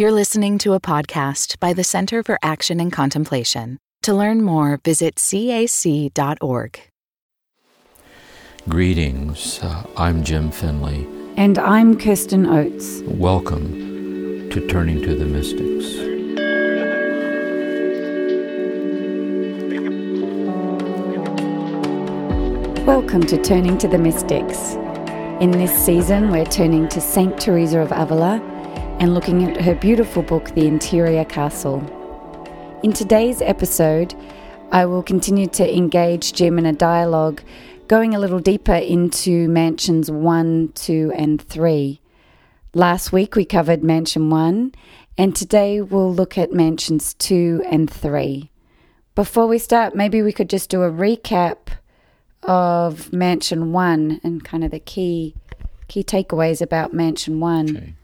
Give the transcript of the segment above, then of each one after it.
You're listening to a podcast by the Center for Action and Contemplation. To learn more, visit cac.org. Greetings. Uh, I'm Jim Finley. And I'm Kirsten Oates. Welcome to Turning to the Mystics. Welcome to Turning to the Mystics. In this season, we're turning to St. Teresa of Avila and looking at her beautiful book, The Interior Castle. In today's episode, I will continue to engage Jim in a dialogue, going a little deeper into mansions 1, 2, and 3. Last week we covered mansion 1, and today we'll look at mansions 2 and 3. Before we start, maybe we could just do a recap of mansion 1 and kind of the key key takeaways about mansion 1. Okay.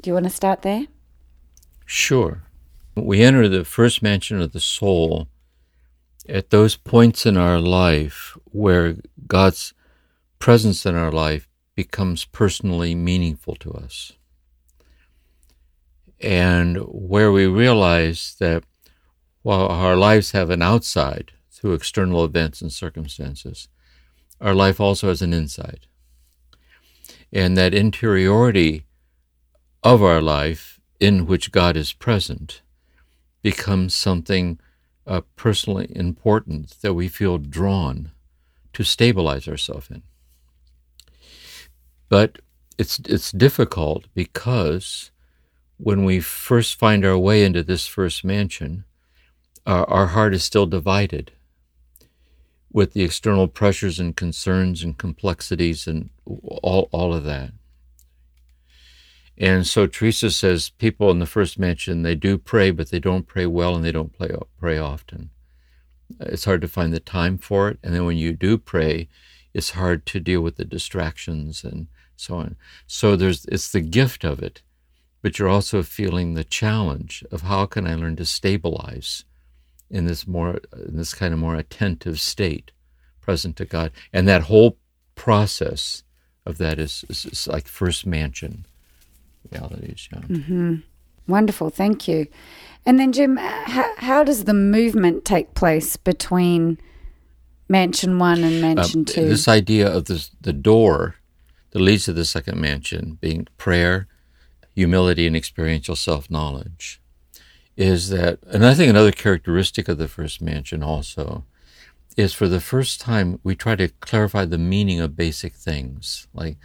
Do you want to start there? Sure. We enter the first mansion of the soul at those points in our life where God's presence in our life becomes personally meaningful to us. And where we realize that while our lives have an outside through external events and circumstances, our life also has an inside. And that interiority of our life in which God is present becomes something uh, personally important that we feel drawn to stabilize ourselves in. But it's it's difficult because when we first find our way into this first mansion, our, our heart is still divided with the external pressures and concerns and complexities and all, all of that. And so Teresa says people in the first mansion, they do pray, but they don't pray well and they don't pray, pray often. It's hard to find the time for it. And then when you do pray, it's hard to deal with the distractions and so on. So there's it's the gift of it, but you're also feeling the challenge of how can I learn to stabilize in this more in this kind of more attentive state, present to God. And that whole process of that is, is, is like first mansion realities. Yeah. Mm-hmm. Wonderful, thank you. And then, Jim, how, how does the movement take place between Mansion One and Mansion uh, Two? This idea of this, the door that leads to the second mansion being prayer, humility, and experiential self knowledge is that, and I think another characteristic of the first mansion also is for the first time we try to clarify the meaning of basic things like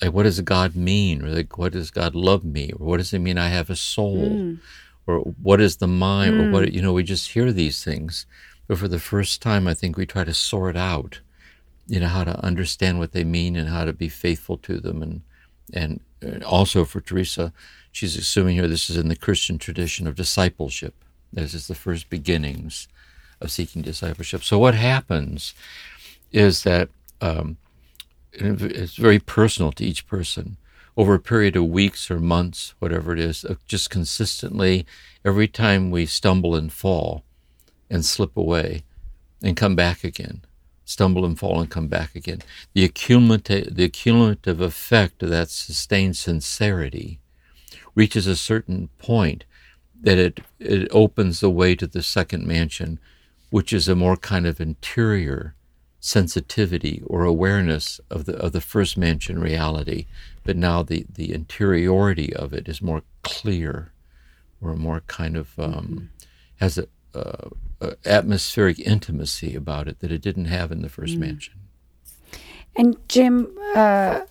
like what does God mean? Or like what does God love me? Or what does it mean I have a soul? Mm. Or what is the mind? Mm. Or what mm. you know, we just hear these things. But for the first time I think we try to sort out, you know, how to understand what they mean and how to be faithful to them and and also for Teresa, she's assuming here this is in the Christian tradition of discipleship. This is the first beginnings of seeking discipleship. So what happens is that um, it's very personal to each person. Over a period of weeks or months, whatever it is, uh, just consistently, every time we stumble and fall and slip away and come back again, stumble and fall and come back again, the accumulative, the accumulative effect of that sustained sincerity reaches a certain point that it, it opens the way to the second mansion, which is a more kind of interior sensitivity or awareness of the of the first mansion reality, but now the the interiority of it is more clear, or more kind of um, mm-hmm. has a, uh, a, atmospheric intimacy about it that it didn't have in the first mm. mansion. And Jim, uh,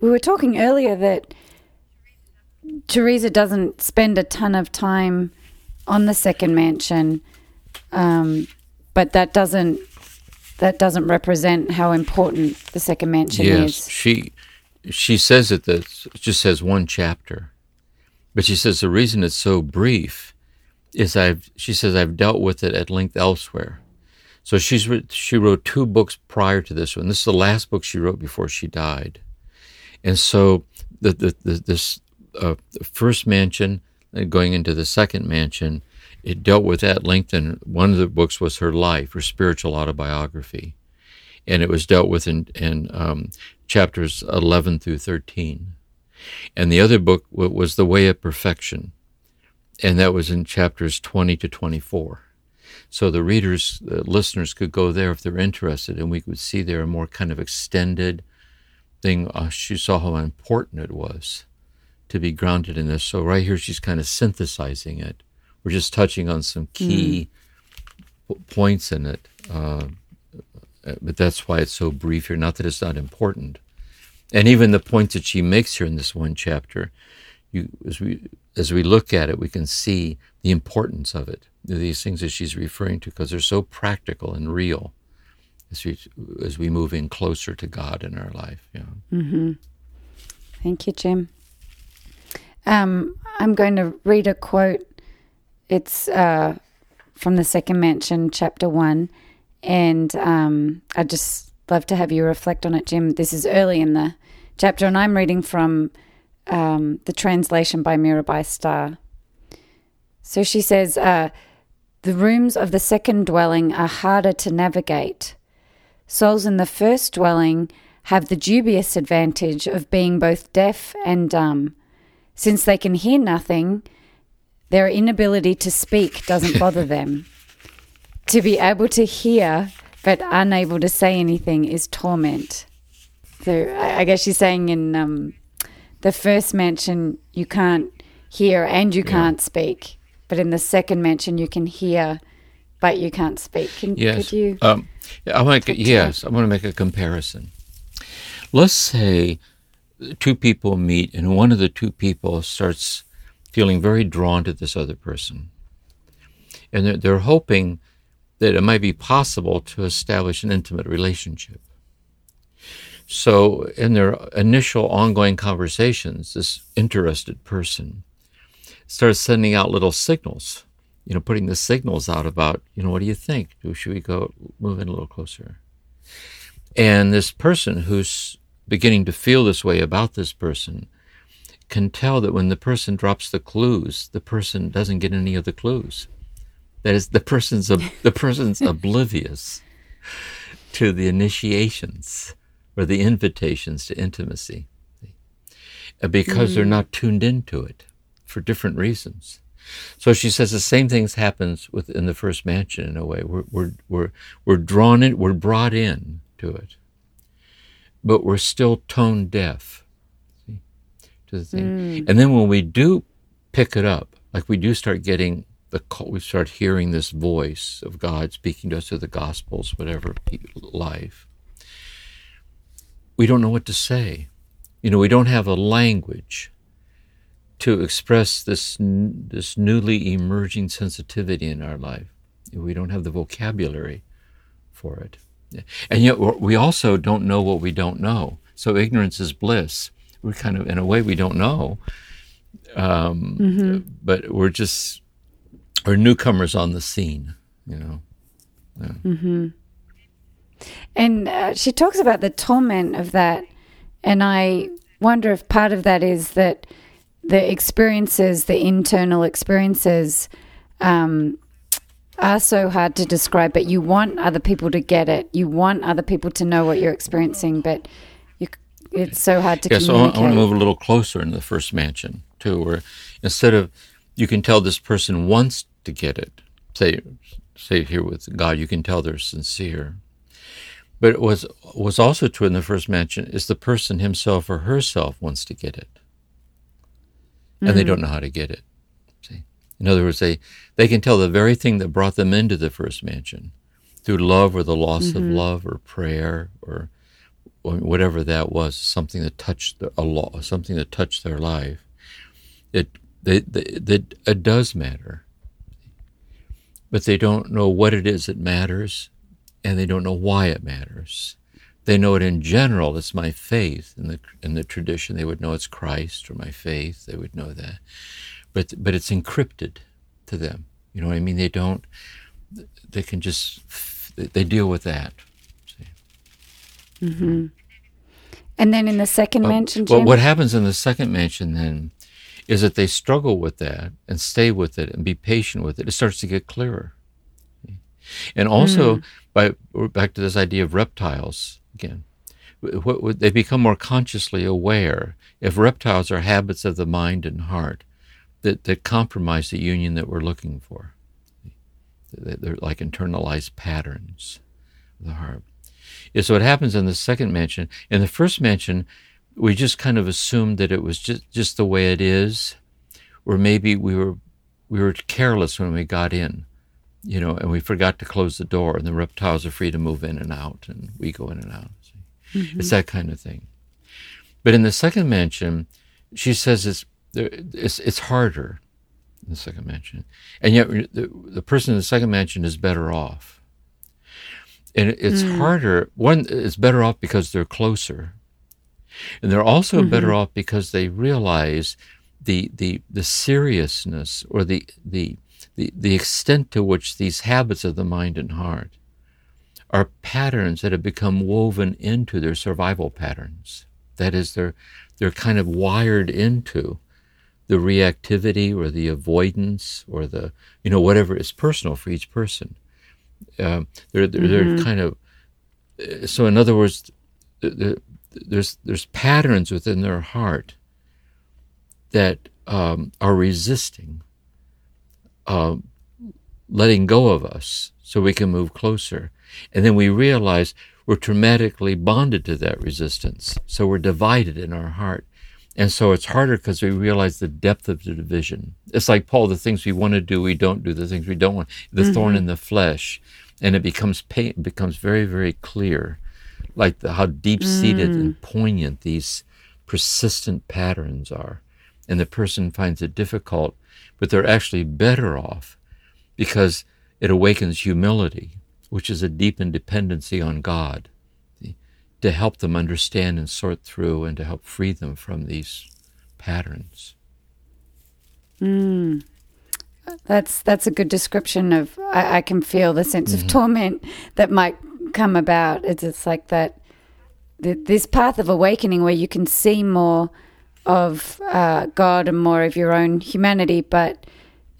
we were talking earlier that Teresa doesn't spend a ton of time on the second mansion, um, but that doesn't that doesn't represent how important the second mansion yes, is. She she says it that it just says one chapter, but she says the reason it's so brief is I've she says I've dealt with it at length elsewhere. So she's she wrote two books prior to this one. This is the last book she wrote before she died, and so the the, the this uh, first mansion going into the second mansion it dealt with that length, and one of the books was her life, her spiritual autobiography, and it was dealt with in, in um, chapters 11 through 13. And the other book was The Way of Perfection, and that was in chapters 20 to 24. So the readers, the listeners could go there if they're interested, and we could see there a more kind of extended thing. Uh, she saw how important it was to be grounded in this. So right here, she's kind of synthesizing it. We're just touching on some key mm. points in it, uh, but that's why it's so brief here. Not that it's not important, and even the points that she makes here in this one chapter, you as we as we look at it, we can see the importance of it. These things that she's referring to, because they're so practical and real as we as we move in closer to God in our life. Yeah. Mm-hmm. Thank you, Jim. Um, I'm going to read a quote. It's uh, from the second mansion, chapter one, and um, I just love to have you reflect on it, Jim. This is early in the chapter, and I'm reading from um, the translation by Mirabai Starr. So she says, uh, the rooms of the second dwelling are harder to navigate. Souls in the first dwelling have the dubious advantage of being both deaf and dumb. Since they can hear nothing, their inability to speak doesn't bother them. To be able to hear but unable to say anything is torment. So I guess she's saying in um, the first mansion you can't hear and you yeah. can't speak, but in the second mansion you can hear but you can't speak. Can, yes. Could you? Um, I want to, yes, I want to make a comparison. Let's say two people meet and one of the two people starts feeling very drawn to this other person. And they're, they're hoping that it might be possible to establish an intimate relationship. So, in their initial ongoing conversations, this interested person starts sending out little signals, you know, putting the signals out about, you know, what do you think? Should we go move in a little closer? And this person who's beginning to feel this way about this person can tell that when the person drops the clues, the person doesn't get any of the clues. That is, the person's the person's oblivious to the initiations or the invitations to intimacy because mm. they're not tuned into it for different reasons. So she says the same things happens within the first mansion in a way. We're, we're, we're, we're drawn in, we're brought in to it, but we're still tone deaf to the thing. Mm. And then when we do pick it up, like we do start getting the, we start hearing this voice of God speaking to us through the Gospels, whatever life, we don't know what to say. You know, we don't have a language to express this this newly emerging sensitivity in our life. We don't have the vocabulary for it. And yet we also don't know what we don't know. So ignorance is bliss. We're kind of, in a way, we don't know. Um, mm-hmm. But we're just, we're newcomers on the scene, you know. Yeah. Mm-hmm. And uh, she talks about the torment of that. And I wonder if part of that is that the experiences, the internal experiences, um, are so hard to describe, but you want other people to get it. You want other people to know what you're experiencing, but it's so hard to yeah, so I want to move a little closer in the first mansion, too, where instead of you can tell this person wants to get it, say, say here with God, you can tell they're sincere. But it was was also true in the first mansion is the person himself or herself wants to get it. And mm-hmm. they don't know how to get it. See? In other words, they, they can tell the very thing that brought them into the first mansion through love or the loss mm-hmm. of love or prayer or whatever that was, something that touched the, a law, something that touched their life. It, they, they, it does matter. But they don't know what it is that matters and they don't know why it matters. They know it in general. It's my faith in the in the tradition. They would know it's Christ or my faith. They would know that, but but it's encrypted to them. You know what I mean? They don't. They can just they deal with that. Mm-hmm. And then in the second mansion, well, what happens in the second mansion then is that they struggle with that and stay with it and be patient with it. It starts to get clearer. And also, mm. by back to this idea of reptiles again, what, they become more consciously aware. If reptiles are habits of the mind and heart, that, that compromise the union that we're looking for. They're like internalized patterns of the heart. So what happens in the second mansion, in the first mansion, we just kind of assumed that it was just, just the way it is, or maybe we were we were careless when we got in, you know, and we forgot to close the door, and the reptiles are free to move in and out, and we go in and out. Mm-hmm. It's that kind of thing. But in the second mansion, she says it's it's, it's harder in the second mansion, and yet the, the person in the second mansion is better off. And it's mm. harder. One is better off because they're closer, and they're also mm-hmm. better off because they realize the the the seriousness or the the the, the extent to which these habits of the mind and heart are patterns that have become woven into their survival patterns. That is, they're they're kind of wired into the reactivity or the avoidance or the you know whatever is personal for each person. Uh, they're they're, mm-hmm. they're, kind of so. In other words, there's there's patterns within their heart that um, are resisting uh, letting go of us so we can move closer. And then we realize we're traumatically bonded to that resistance. So we're divided in our heart. And so it's harder because we realize the depth of the division. It's like Paul, the things we want to do, we don't do, the things we don't want, the mm-hmm. thorn in the flesh. And it becomes pain, becomes very, very clear, like the, how deep seated mm. and poignant these persistent patterns are and the person finds it difficult, but they're actually better off because it awakens humility, which is a deepened dependency on God, to help them understand and sort through and to help free them from these patterns. Mm. That's that's a good description of. I, I can feel the sense mm-hmm. of torment that might come about. It's, it's like that. This path of awakening where you can see more of uh, God and more of your own humanity, but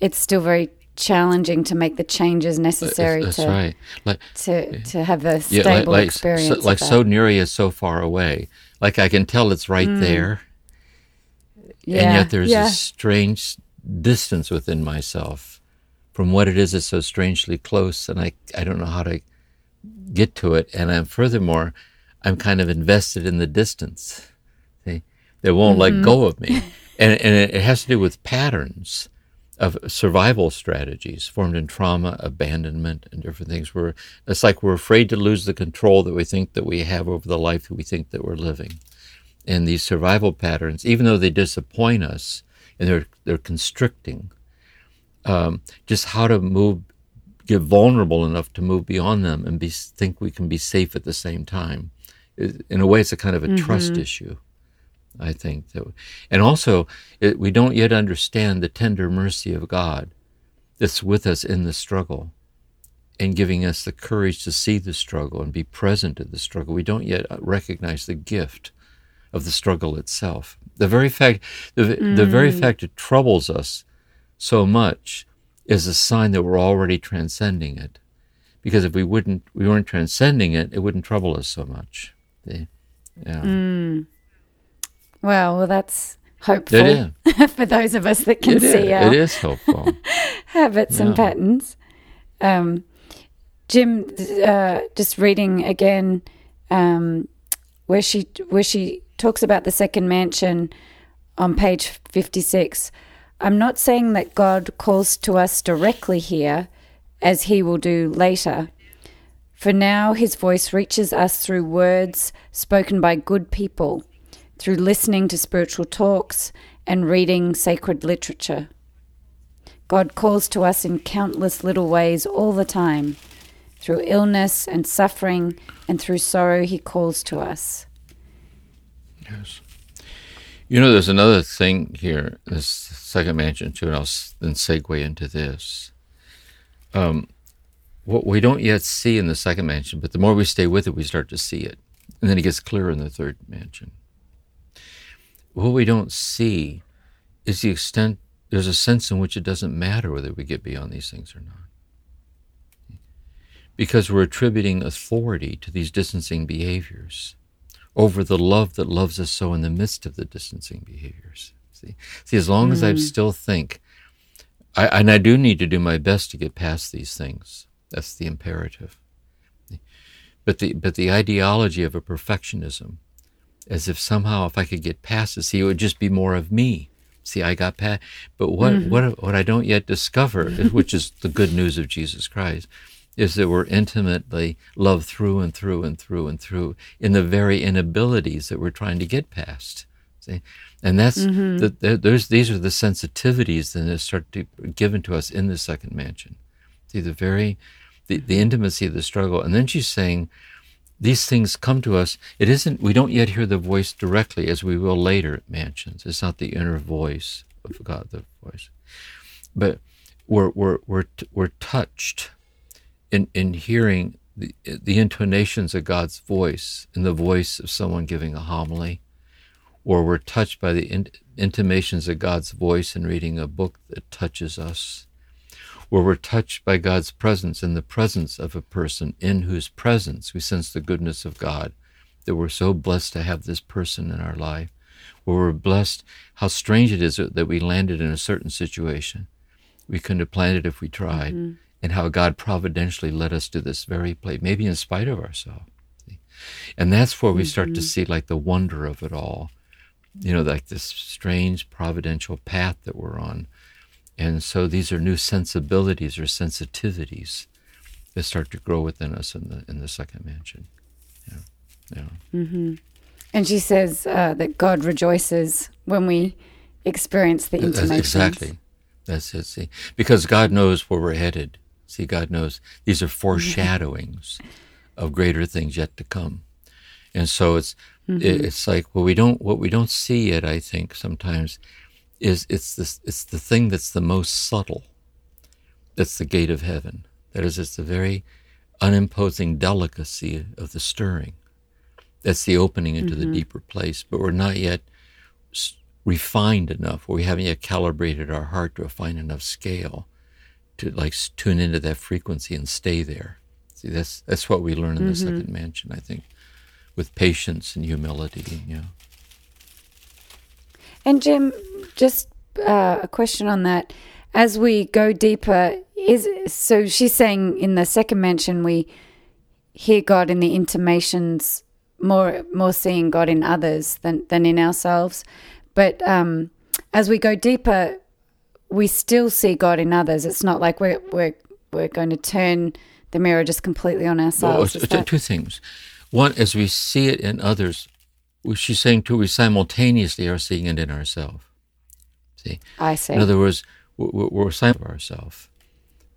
it's still very challenging to make the changes necessary that's, to right. like, to to have a stable yeah, like, like, experience. So, like is so far away. Like I can tell it's right mm. there, yeah, and yet there's yeah. a strange distance within myself from what it is that's so strangely close, and I I don't know how to get to it. And I'm furthermore, I'm kind of invested in the distance they won't mm-hmm. let go of me. And, and it has to do with patterns of survival strategies formed in trauma, abandonment, and different things. Where it's like we're afraid to lose the control that we think that we have over the life that we think that we're living. And these survival patterns, even though they disappoint us and they're they're constricting, um, just how to move, get vulnerable enough to move beyond them and be think we can be safe at the same time. In a way, it's a kind of a mm-hmm. trust issue. I think that, and also it, we don't yet understand the tender mercy of God that's with us in the struggle and giving us the courage to see the struggle and be present at the struggle. We don't yet recognize the gift of the struggle itself. The very fact, the, mm. the very mm. fact it troubles us so much is a sign that we're already transcending it. Because if we wouldn't, we weren't transcending it, it wouldn't trouble us so much. yeah. Mm. Well, well, that's hopeful for those of us that can it see our it is hopeful habits yeah. and patterns. Um, Jim, uh, just reading again, um, where she where she talks about the second mansion on page fifty six. I'm not saying that God calls to us directly here, as He will do later. For now, His voice reaches us through words spoken by good people through listening to spiritual talks and reading sacred literature. God calls to us in countless little ways all the time. Through illness and suffering and through sorrow, He calls to us. Yes. You know, there's another thing here, this second mansion too, and I'll then segue into this. Um, what we don't yet see in the second mansion, but the more we stay with it, we start to see it. And then it gets clearer in the third mansion what we don't see is the extent, there's a sense in which it doesn't matter whether we get beyond these things or not. Because we're attributing authority to these distancing behaviors over the love that loves us so in the midst of the distancing behaviors. See, see, as long as I mm-hmm. still think, I, and I do need to do my best to get past these things. That's the imperative. But the but the ideology of a perfectionism, as if somehow if I could get past it, see, it would just be more of me. See, I got past. But what Mm-hmm. what what I don't yet discover, which is the good news of Jesus Christ, is that we're intimately loved through and through and through and through in the very inabilities that we're trying to get past. See, and that's Mm-hmm. the, the, those. These are the sensitivities that start to be given to us in the second mansion. See, the very the, the intimacy of the struggle, and then she's saying these things come to us. It isn't. We don't yet hear the voice directly, as we will later at mansions. It's not the inner voice of God, the voice, but we're we're we're we're touched in in hearing the the intonations of God's voice in the voice of someone giving a homily, or we're touched by the in, intimations of God's voice in reading a book that touches us, where we're touched by God's presence in the presence of a person in whose presence we sense the goodness of God, that we're so blessed to have this person in our life, where we're blessed how strange it is that we landed in a certain situation. We couldn't have planned it if we tried, mm-hmm. and how God providentially led us to this very place, maybe in spite of ourselves. And that's where we start to mm-hmm. see like the wonder of it all, you know, like this strange providential path that we're on. And so these are new sensibilities or sensitivities that start to grow within us in the in the second mansion. Yeah. Yeah. And she says uh, that God rejoices when we experience the intimations. exactly. That's it. See, because God knows where we're headed. See, God knows these are foreshadowings of greater things yet to come, and so it's it- it's like well, we don't what we don't see yet. I think sometimes is it's this it's the thing that's the most subtle. That's the gate of heaven. That is, it's the very unimposing delicacy of the stirring. That's the opening into the mm-hmm. deeper place, but we're not yet refined enough, or we haven't yet calibrated our heart to a fine enough scale to like tune into that frequency and stay there. See, that's that's what we learn in the mm-hmm. second mansion, I think, with patience and humility. Yeah. And Jim, just uh, a question on that. As we go deeper, is so she's saying in the second mansion we hear God in the intimations more more seeing God in others than than in ourselves. But um, as we go deeper, we still see God in others. It's not like we're we're we're going to turn the mirror just completely on ourselves. it's- that- two things. One, as we see it in others, she's saying too, we simultaneously are seeing it in ourselves. See, I see. in other words, we're, we're silent of ourselves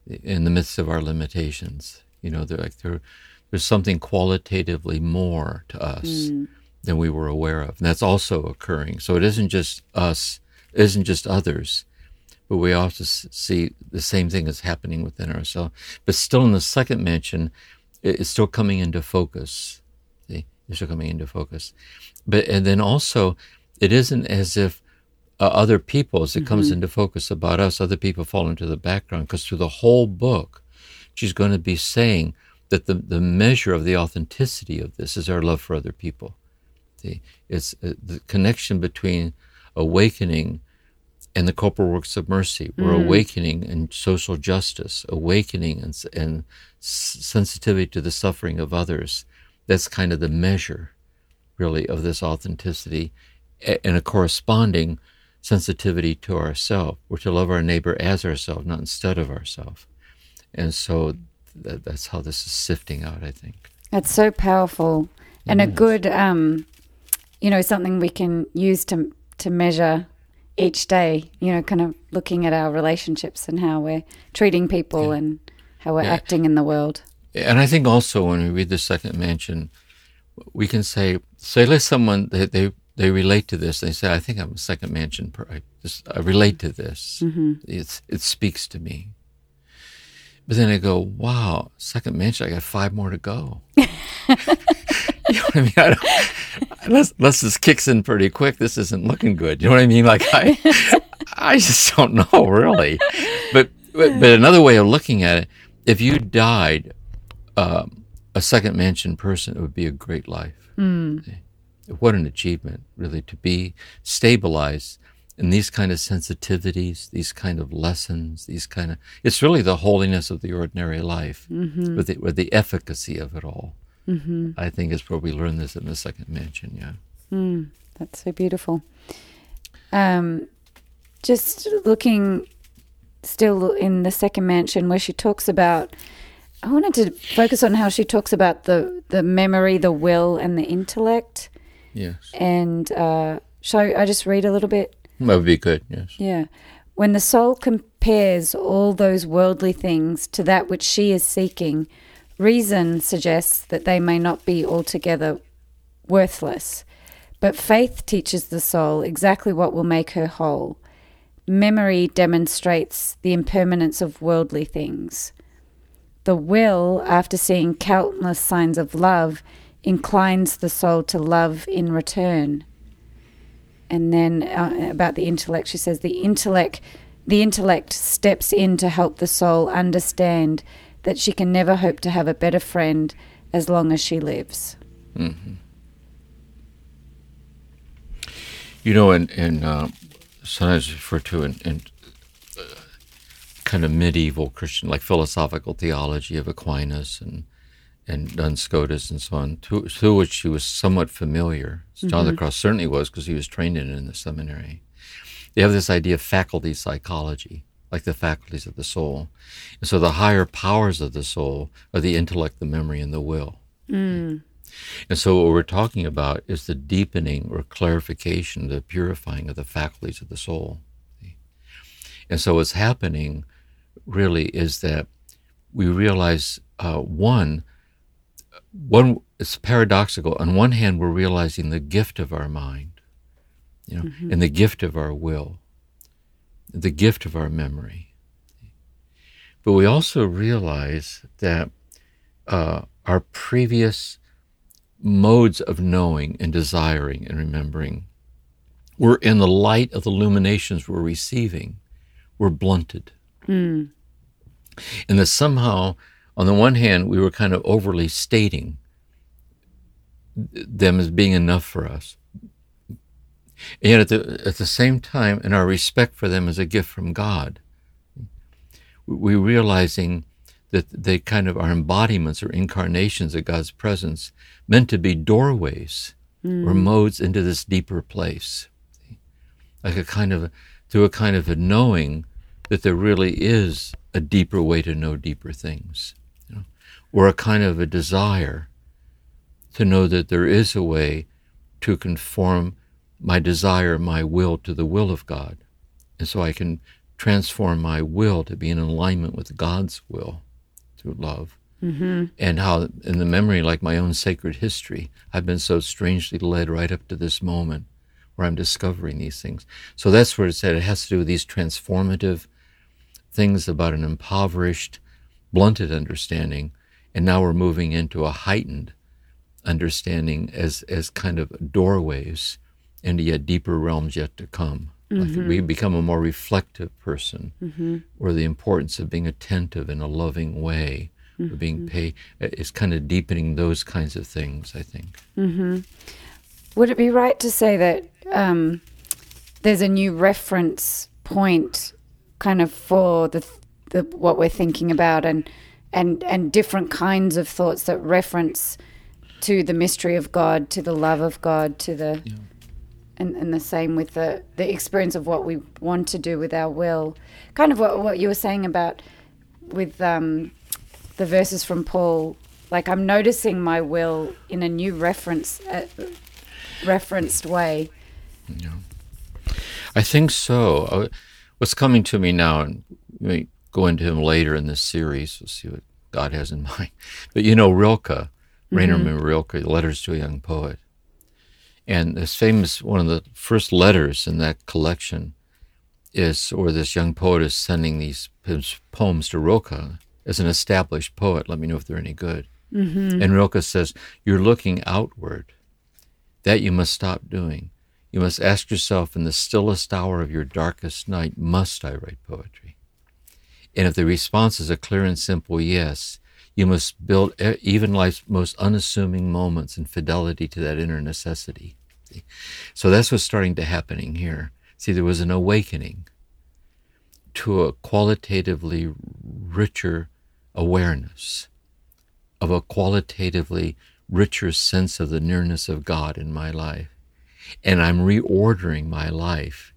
in the midst of our limitations. You know, they're like there, there's something qualitatively more to us mm. than we were aware of, and that's also occurring. So it isn't just us, it isn't just others, but we also see the same thing is happening within ourselves. But still, in the second mansion, it's still coming into focus. See, it's still coming into focus. But and then also, it isn't as if uh, other people, as it comes into focus about us, other people fall into the background. Because through the whole book, she's going to be saying that the, the measure of the authenticity of this is our love for other people. See, it's uh, the connection between awakening and the corporal works of mercy. We're awakening in social justice, awakening and, and s- sensitivity to the suffering of others. That's kind of the measure, really, of this authenticity and a corresponding sensitivity to ourselves. We're to love our neighbor as ourselves, not instead of ourselves. And so that, that's how this is sifting out, I think. That's so powerful and a good, um, you know, something we can use to to measure each day. You know, kind of looking at our relationships and how we're treating people and how we're Yeah. acting in the world. And I think also when we read the second mansion, we can say, say, let someone they they, they relate to this. They say, I think I'm a second mansion. Per- I, just, I relate to this. It's it speaks to me. But then I go, wow, second mansion. I got five more to go. you know what I mean? I don't, unless, unless this kicks in pretty quick, this isn't looking good. You know what I mean? Like I, I just don't know really. But, but but another way of looking at it, if you died um, a second mansion person, it would be a great life. What an achievement, really, to be stabilized in these kind of sensitivities, these kind of lessons, these kind of it's really the holiness of the ordinary life Mm-hmm. with the with the efficacy of it all. Mm-hmm. I think is where we learn this in the second mansion. Yeah. Mm, that's so beautiful. Um, just looking still in the second mansion where she talks about. I wanted to focus on how she talks about the the memory, the will, and the intellect. Yes. And uh, shall I just read a little bit? That would be good. Yes. Yeah. When the soul compares all those worldly things to that which she is seeking, reason suggests that they may not be altogether worthless. But faith teaches the soul exactly what will make her whole. Memory demonstrates the impermanence of worldly things. The will, after seeing countless signs of love, inclines the soul to love in return. And then uh, about the intellect she says the intellect the intellect steps in to help the soul understand that she can never hope to have a better friend as long as she lives. Hmm You know, and and uh, sometimes referred to in, in uh, kind of medieval Christian, like philosophical theology of Aquinas and and Duns Scotus and so on, to, to which he was somewhat familiar. John of the Cross certainly was because he was trained in it in the seminary. They have this idea of faculty psychology, like the faculties of the soul. And so the higher powers of the soul are the intellect, the memory, and the will. And so what we're talking about is the deepening or clarification, the purifying of the faculties of the soul. And so what's happening really is that we realize uh, one, one it's paradoxical. On one hand, we're realizing the gift of our mind, you know, and the gift of our will, the gift of our memory. But we also realize that uh, our previous modes of knowing and desiring and remembering were in the light of the illuminations we're receiving were blunted. And that somehow, on the one hand, we were kind of overly stating them as being enough for us. And yet, at the, at the same time, in our respect for them as a gift from God, we realizing that they kind of are embodiments or incarnations of God's presence, meant to be doorways or hmm. modes into this deeper place, like a kind of through a kind of a knowing that there really is a deeper way to know deeper things, or a kind of a desire to know that there is a way to conform my desire, my will to the will of God, and so I can transform my will to be in alignment with God's will through love. Mm-hmm. And how, in the memory, like my own sacred history, I've been so strangely led right up to this moment where I'm discovering these things. So that's where it said it has to do with these transformative things about an impoverished, blunted understanding. And now we're moving into a heightened understanding as, as kind of doorways into yet deeper realms yet to come. Like mm-hmm. we become a more reflective person, mm-hmm. or the importance of being attentive in a loving way, or mm-hmm. being pay. It's kind of deepening those kinds of things. I think. would it be right to say that um, there's a new reference point kind of for the, the what we're thinking about and and and different kinds of thoughts that reference to the mystery of God, to the love of God, to the and, and the same with the the experience of what we want to do with our will. Kind of what what you were saying about with um, the verses from Paul. Like I'm noticing my will in a new reference uh, referenced way. I think so. Uh, What's coming to me now, and go into him later in this series. We'll see what God has in mind. But you know, Rilke, Rainer mm Rilke, Letters to a Young Poet. And this famous, one of the first letters in that collection is, or this young poet is sending these poems to Rilke as an established poet. Let me know if they're any good. And Rilke says, You're looking outward. That you must stop doing. You must ask yourself in the stillest hour of your darkest night, Must I write poetry? And if the response is a clear and simple yes, you must build even life's most unassuming moments in fidelity to that inner necessity. So that's what's starting to happening here. See, there was an awakening to a qualitatively richer awareness of a qualitatively richer sense of the nearness of God in my life. And I'm reordering my life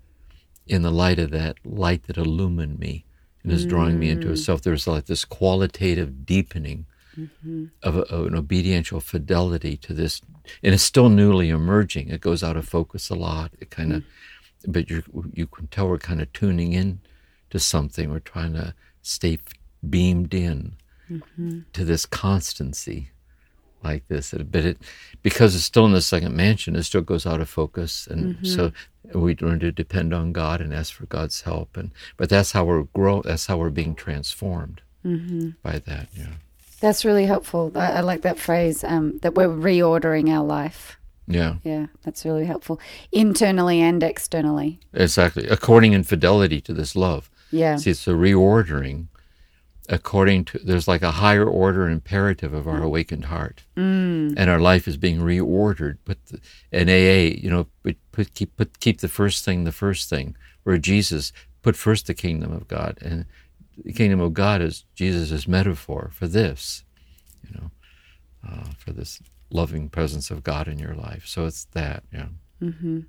in the light of that light that illumined me and is drawing me into itself. There's like this qualitative deepening mm-hmm. of, a, of, an obediential fidelity to this, and it's still newly emerging. It goes out of focus a lot. It kind of, mm-hmm. but you you can tell we're kind of tuning in to something. We're trying to stay beamed in mm-hmm. to this constancy like this. But it, because it's still in the second mansion, it still goes out of focus, and mm-hmm. so we learn to depend on God and ask for God's help. And but that's how we're grow. That's how we're being transformed mm-hmm. by that. Yeah. That's really helpful. I, I like that phrase um, that we're reordering our life. Yeah. Yeah, that's really helpful internally and externally. Exactly. According in fidelity to this love. Yeah. See, it's a reordering according to, there's like a higher order imperative of our awakened heart. Mm. And our life is being reordered. Put the, an AA, you know, put, keep, put, keep the first thing the first thing, where Jesus put first the kingdom of God. And the kingdom of God is Jesus' metaphor for this, you know, uh, for this loving presence of God in your life. So it's that, yeah. Mm-hmm.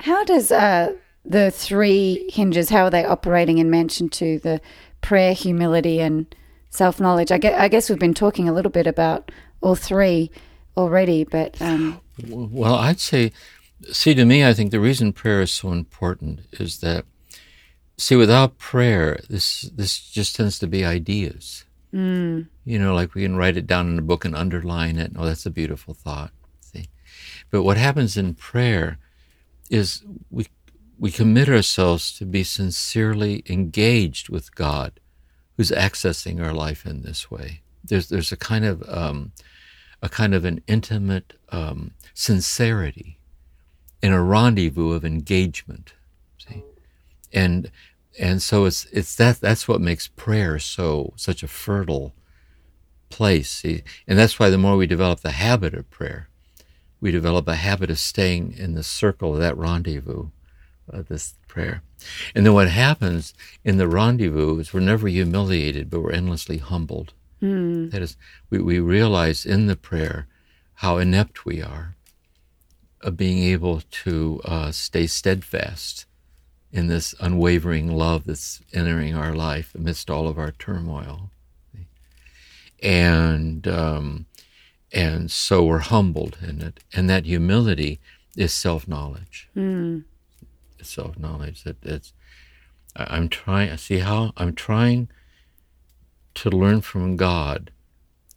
How does uh, the three hinges, how are they operating in Mansion 2? The prayer, humility, and self knowledge. I guess, I guess we've been talking a little bit about all three already, but. Um... well, I'd say, see, to me, I think the reason prayer is so important is that, see, without prayer, this, this just tends to be ideas. Mm. You know, like we can write it down in a book and underline it. Oh, that's a beautiful thought. See, but what happens in prayer is we we commit ourselves to be sincerely engaged with God, who's accessing our life in this way. There's there's a kind of um, a kind of an intimate um, sincerity in a rendezvous of engagement. See, and and so it's it's that that's what makes prayer so such a fertile place. See? And that's why the more we develop the habit of prayer, we develop a habit of staying in the circle of that rendezvous uh, this prayer. And then what happens in the rendezvous is we're never humiliated, but we're endlessly humbled. Mm. That is, we, we realize in the prayer how inept we are of being able to uh, stay steadfast in this unwavering love that's entering our life amidst all of our turmoil. And um, and so we're humbled in it, and that humility is self knowledge. Mm self knowledge. That it's I'm trying. See how I'm trying to learn from God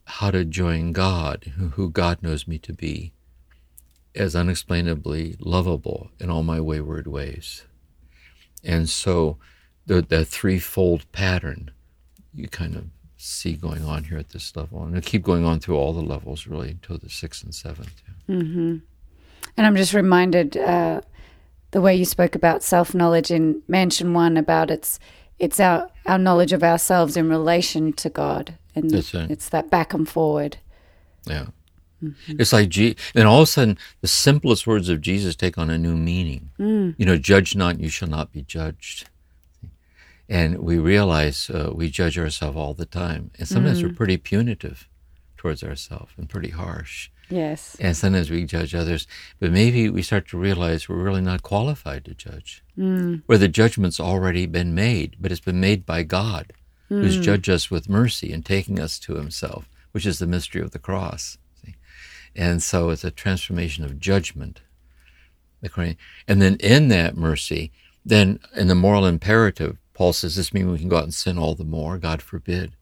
how to join God, who, God knows me to be, as unexplainably lovable in all my wayward ways. And so, the the threefold pattern you kind of see going on here at this level, and it keep going on through all the levels really until the sixth and seventh. Mm-hmm. And I'm just reminded. Uh, the way you spoke about self knowledge in Mansion One about it's it's our our knowledge of ourselves in relation to God, and right. it's that back and forward. Yeah. Mm-hmm. It's like, then all of a sudden, the simplest words of Jesus take on a new meaning. Mm. You know, judge not, you shall not be judged. And we realize uh, we judge ourselves all the time. And sometimes mm. we're pretty punitive towards ourselves and pretty harsh. Yes. And sometimes we judge others, but maybe we start to realize we're really not qualified to judge. Mm. Where the judgment's already been made, but it's been made by God, mm. who's judged us with mercy and taking us to himself, which is the mystery of the cross. See? And so it's a transformation of judgment. And then in that mercy, then in the moral imperative, Paul says, this means we can go out and sin all the more? God forbid.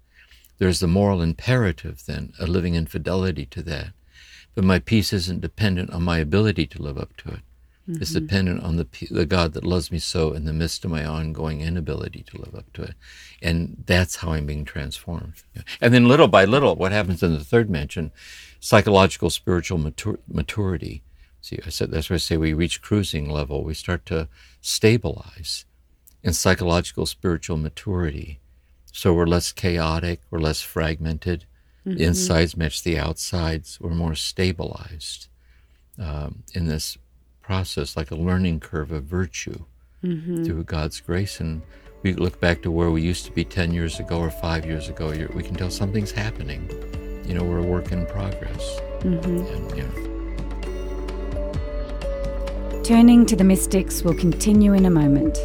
There's the moral imperative then, a living in fidelity to that but my peace isn't dependent on my ability to live up to it. Mm-hmm. It's dependent on the the God that loves me so in the midst of my ongoing inability to live up to it, and that's how I'm being transformed. And then little by little, what happens in the third mansion, psychological spiritual matur- maturity. See, I said that's why I say we reach cruising level. We start to stabilize in psychological spiritual maturity, so we're less chaotic, we're less fragmented, Mm-hmm. The insides match the outsides. We're more stabilized um, in this process, like a learning curve of virtue through God's grace. And we look back to where we used to be 10 years ago or five years ago, we can tell something's happening. You know, we're a work in progress. And, you know, Turning to the mystics will continue in a moment.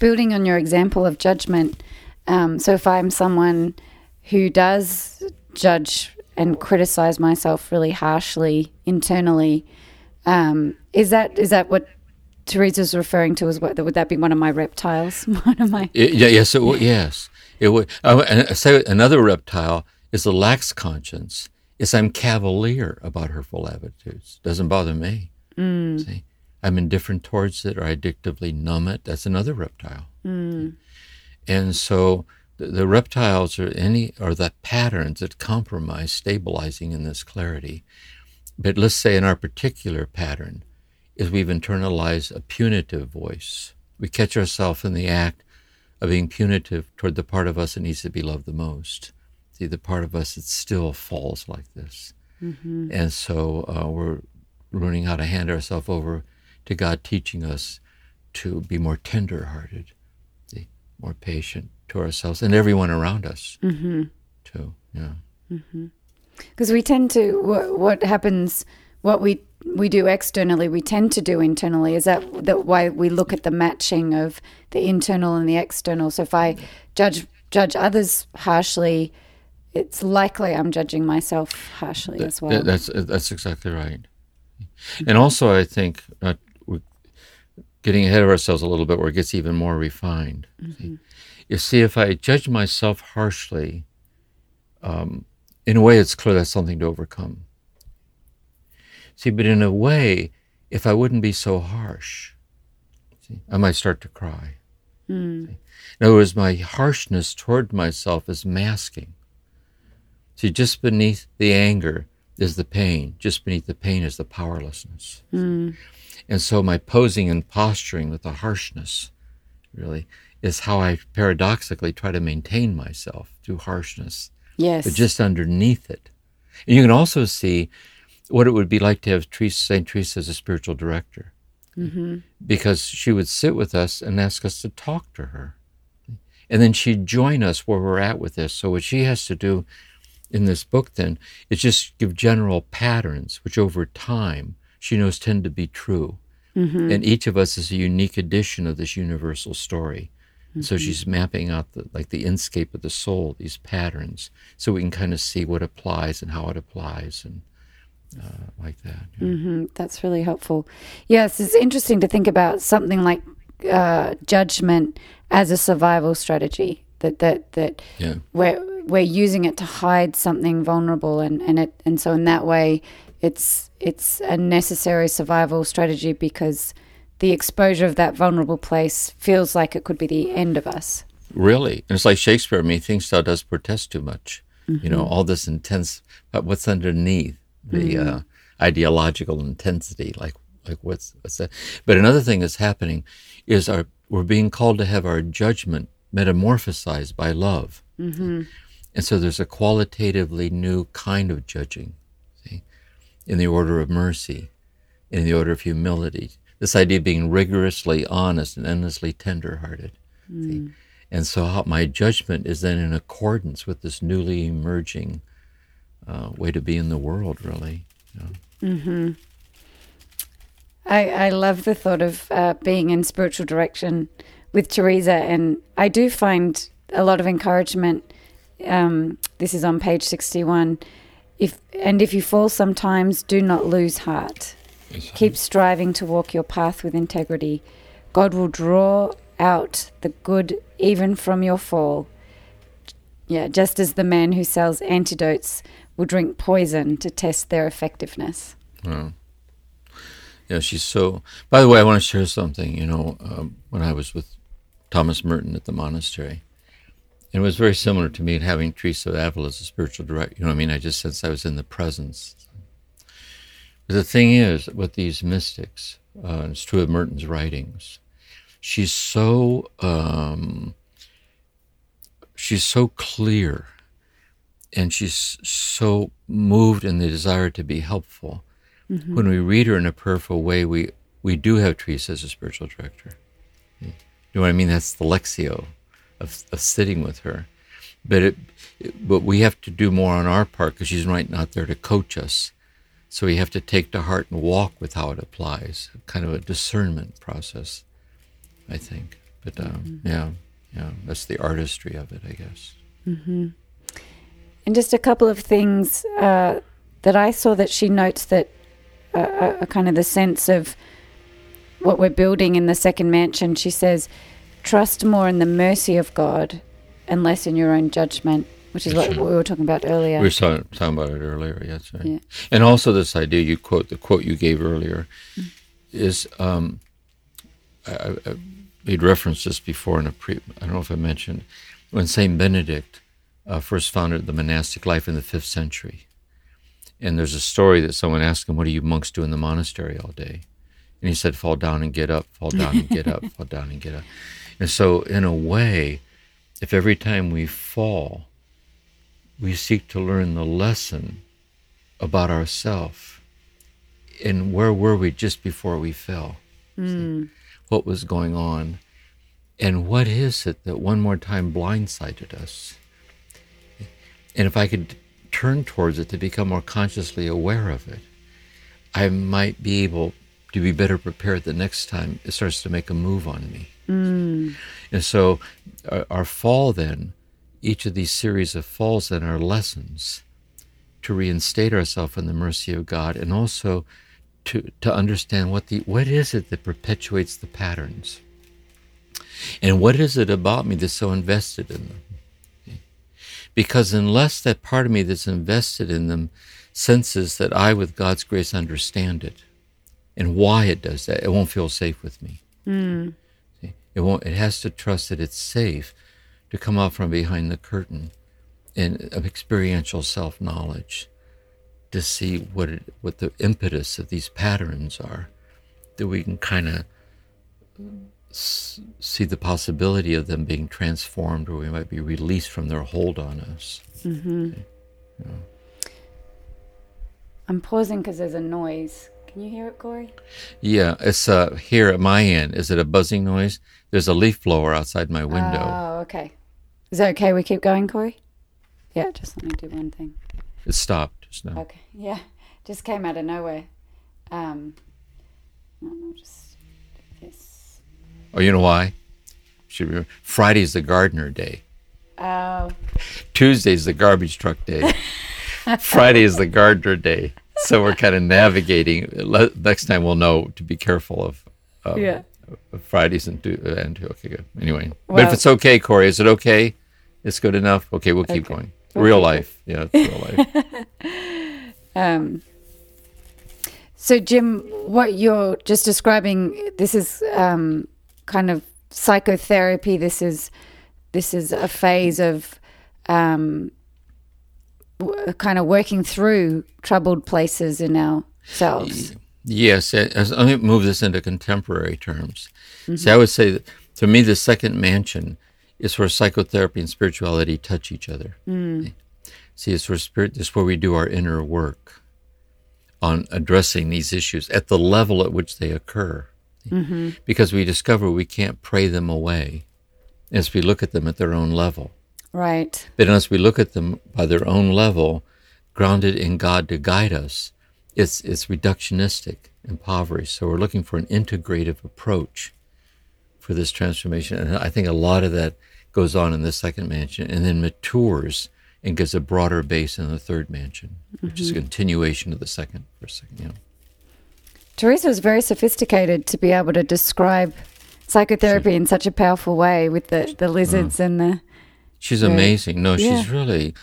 Building on your example of judgment, um, so if I'm someone who does judge and criticize myself really harshly internally, um, is that is that what Teresa's referring to? As what would that be one of my reptiles? one of my It- yeah, yes, it would. Yes, it would. Oh, and I say another reptile is a lax conscience. Is I'm cavalier about hurtful attitudes. Doesn't bother me. See, I'm indifferent towards it, or I addictively numb it. That's another reptile. And so the, the reptiles are any are the patterns that compromise stabilizing in this clarity. But let's say in our particular pattern is we've internalized a punitive voice. We catch ourselves in the act of being punitive toward the part of us that needs to be loved the most. See, the part of us that still falls like this. And so uh, we're learning how to hand ourselves over to God, teaching us to be more tender hearted, more patient to ourselves and everyone around us, mm-hmm. too. Yeah. because we tend to what, what happens what we we do externally we tend to do internally is that that why we look at the matching of the internal and the external so if i judge judge others harshly it's likely i'm judging myself harshly as well That's that's exactly right. And also, I think uh, getting ahead of ourselves a little bit, where it gets even more refined. See? You see, if I judge myself harshly, um, in a way, it's clear that's something to overcome. See, but in a way, if I wouldn't be so harsh, see, I might start to cry. See? In other words, my harshness toward myself is masking. See, just beneath the anger is the pain. Just beneath the pain is the powerlessness. Hmm. And so my posing and posturing with the harshness really is how I paradoxically try to maintain myself through harshness, yes but just underneath it. And you can also see what it would be like to have St. Teresa as a spiritual director. Mm-hmm. Because she would sit with us and ask us to talk to her. And then she'd join us where we're at with this. So what she has to do in this book then is just give general patterns, which over time she knows tend to be true. And each of us is a unique edition of this universal story. And So she's mapping out the, like the inscape of the soul, these patterns, so we can kind of see what applies and how it applies, and uh, like that. yeah. Mm, that's really helpful. Yes, it's interesting to think about something like uh, judgment as a survival strategy. That that that Yeah. we're we're using it to hide something vulnerable, and and it and so in that way, it's it's a necessary survival strategy because the exposure of that vulnerable place feels like it could be the end of us. Really, and it's like Shakespeare. Methinks thou dost protest too much. You know, all this intense, but what's underneath the uh, ideological intensity? Like, like what's what's that? But another thing that's happening is our we're being called to have our judgment metamorphosized by love, mm-hmm. And so there's a qualitatively new kind of judging, see, in the order of mercy, in the order of humility. This idea of being rigorously honest and endlessly tender-hearted. See? And so how, my judgment is then in accordance with this newly emerging uh, way to be in the world, really. Mm-hmm. I, I love the thought of uh, being in spiritual direction with Teresa, and I do find a lot of encouragement. Um, this is on page sixty-one. If and if you fall sometimes, do not lose heart. Keep striving to walk your path with integrity. God will draw out the good even from your fall. Yeah, just as the man who sells antidotes will drink poison to test their effectiveness. Wow. Yeah, she's so. By the way, I want to share something. You know, um, when I was with Thomas Merton at the monastery, it was very similar to me having Teresa of Avila as a spiritual director. You know what I mean? I just sensed I was in the presence. But the thing is, with these mystics, uh, it's true of Merton's writings, she's so um, she's so clear and she's so moved in the desire to be helpful. Mm-hmm. When we read her in a prayerful way, we, we do have Teresa as a spiritual director. You know what I mean? That's the Lectio of, of sitting with her. But it, it, but we have to do more on our part because she's right not there to coach us. So we have to take to heart and walk with how it applies, kind of a discernment process, I think. But um, mm-hmm. yeah, yeah, that's the artistry of it, I guess. Mm-hmm. And just a couple of things uh, that I saw that she notes that uh, uh, kind of the sense of what we're building in the second mansion. She says, trust more in the mercy of God and less in your own judgment, which is what we were talking about earlier. We were talking, about it earlier, yes. Right. Yeah. And also this idea you quote, the quote you gave earlier, mm. is um, I, I made reference this before in a pre, I don't know if I mentioned, when St. Benedict uh, first founded the monastic life in the fifth century. And there's a story that someone asked him, What do you monks do in the monastery all day? And he said, Fall down and get up, fall down and get up, fall down and get up. And so, in a way, if every time we fall, we seek to learn the lesson about ourselves and where were we just before we fell? Mm. What was going on? And what is it that one more time blindsided us? And if I could turn towards it to become more consciously aware of it, I might be able to be better prepared the next time it starts to make a move on me. Mm. And so our, our, fall then, each of these series of falls then are lessons to reinstate ourselves in the mercy of God and also to, to understand what the what is it that perpetuates the patterns. And what is it about me that's so invested in them? Because unless that part of me that's invested in them senses that I, with God's grace, understand it and why it does that, it won't feel safe with me. Mm. It won't. It has to trust that it's safe to come out from behind the curtain in of experiential self knowledge to see what it, what the impetus of these patterns are, that we can kind of see the possibility of them being transformed or we might be released from their hold on us. Mm-hmm. Okay. Yeah. I'm pausing because there's a noise. Can you hear it, Corey? Yeah, it's uh, here at my end. Is it a buzzing noise? There's a leaf blower outside my window. Oh, okay. Is that okay? We keep going, Corey? Yeah, just let me do one thing. It stopped just now. Okay. Yeah, just came out of nowhere. Um, no, no, just this. Oh, you know why? Should Friday's the gardener day. Oh. Tuesday's the garbage truck day. Friday is the gardener day. So we're kind of navigating. Next time we'll know to be careful of. Um, yeah. Fridays and do and okay good. Anyway, well, but if it's okay, Corey, is it okay? It's good enough. Okay, we'll keep okay. going. Real life, yeah, real life. um. So, Jim, what you're just describing, this is um, kind of psychotherapy. This is this is a phase of um, w- kind of working through troubled places in ourselves. Yes, let me move this into contemporary terms. Mm-hmm. So I would say that to me, the second mansion is where psychotherapy and spirituality touch each other. Mm. See, it's where spirit. It's where we do our inner work on addressing these issues at the level at which they occur mm-hmm. because we discover we can't pray them away as we look at them at their own level. Right. But unless we look at them by their own level, grounded in God to guide us, it's it's reductionistic, impoverished. So we're looking for an integrative approach for this transformation, and I think a lot of that goes on in the second mansion, and then matures and gives a broader base in the third mansion, which mm-hmm. is a mm-hmm. continuation of the second. For a second, you know. Teresa was very sophisticated to be able to describe psychotherapy in such a powerful way with the, the lizards uh, and the. She's amazing. No, yeah. she's really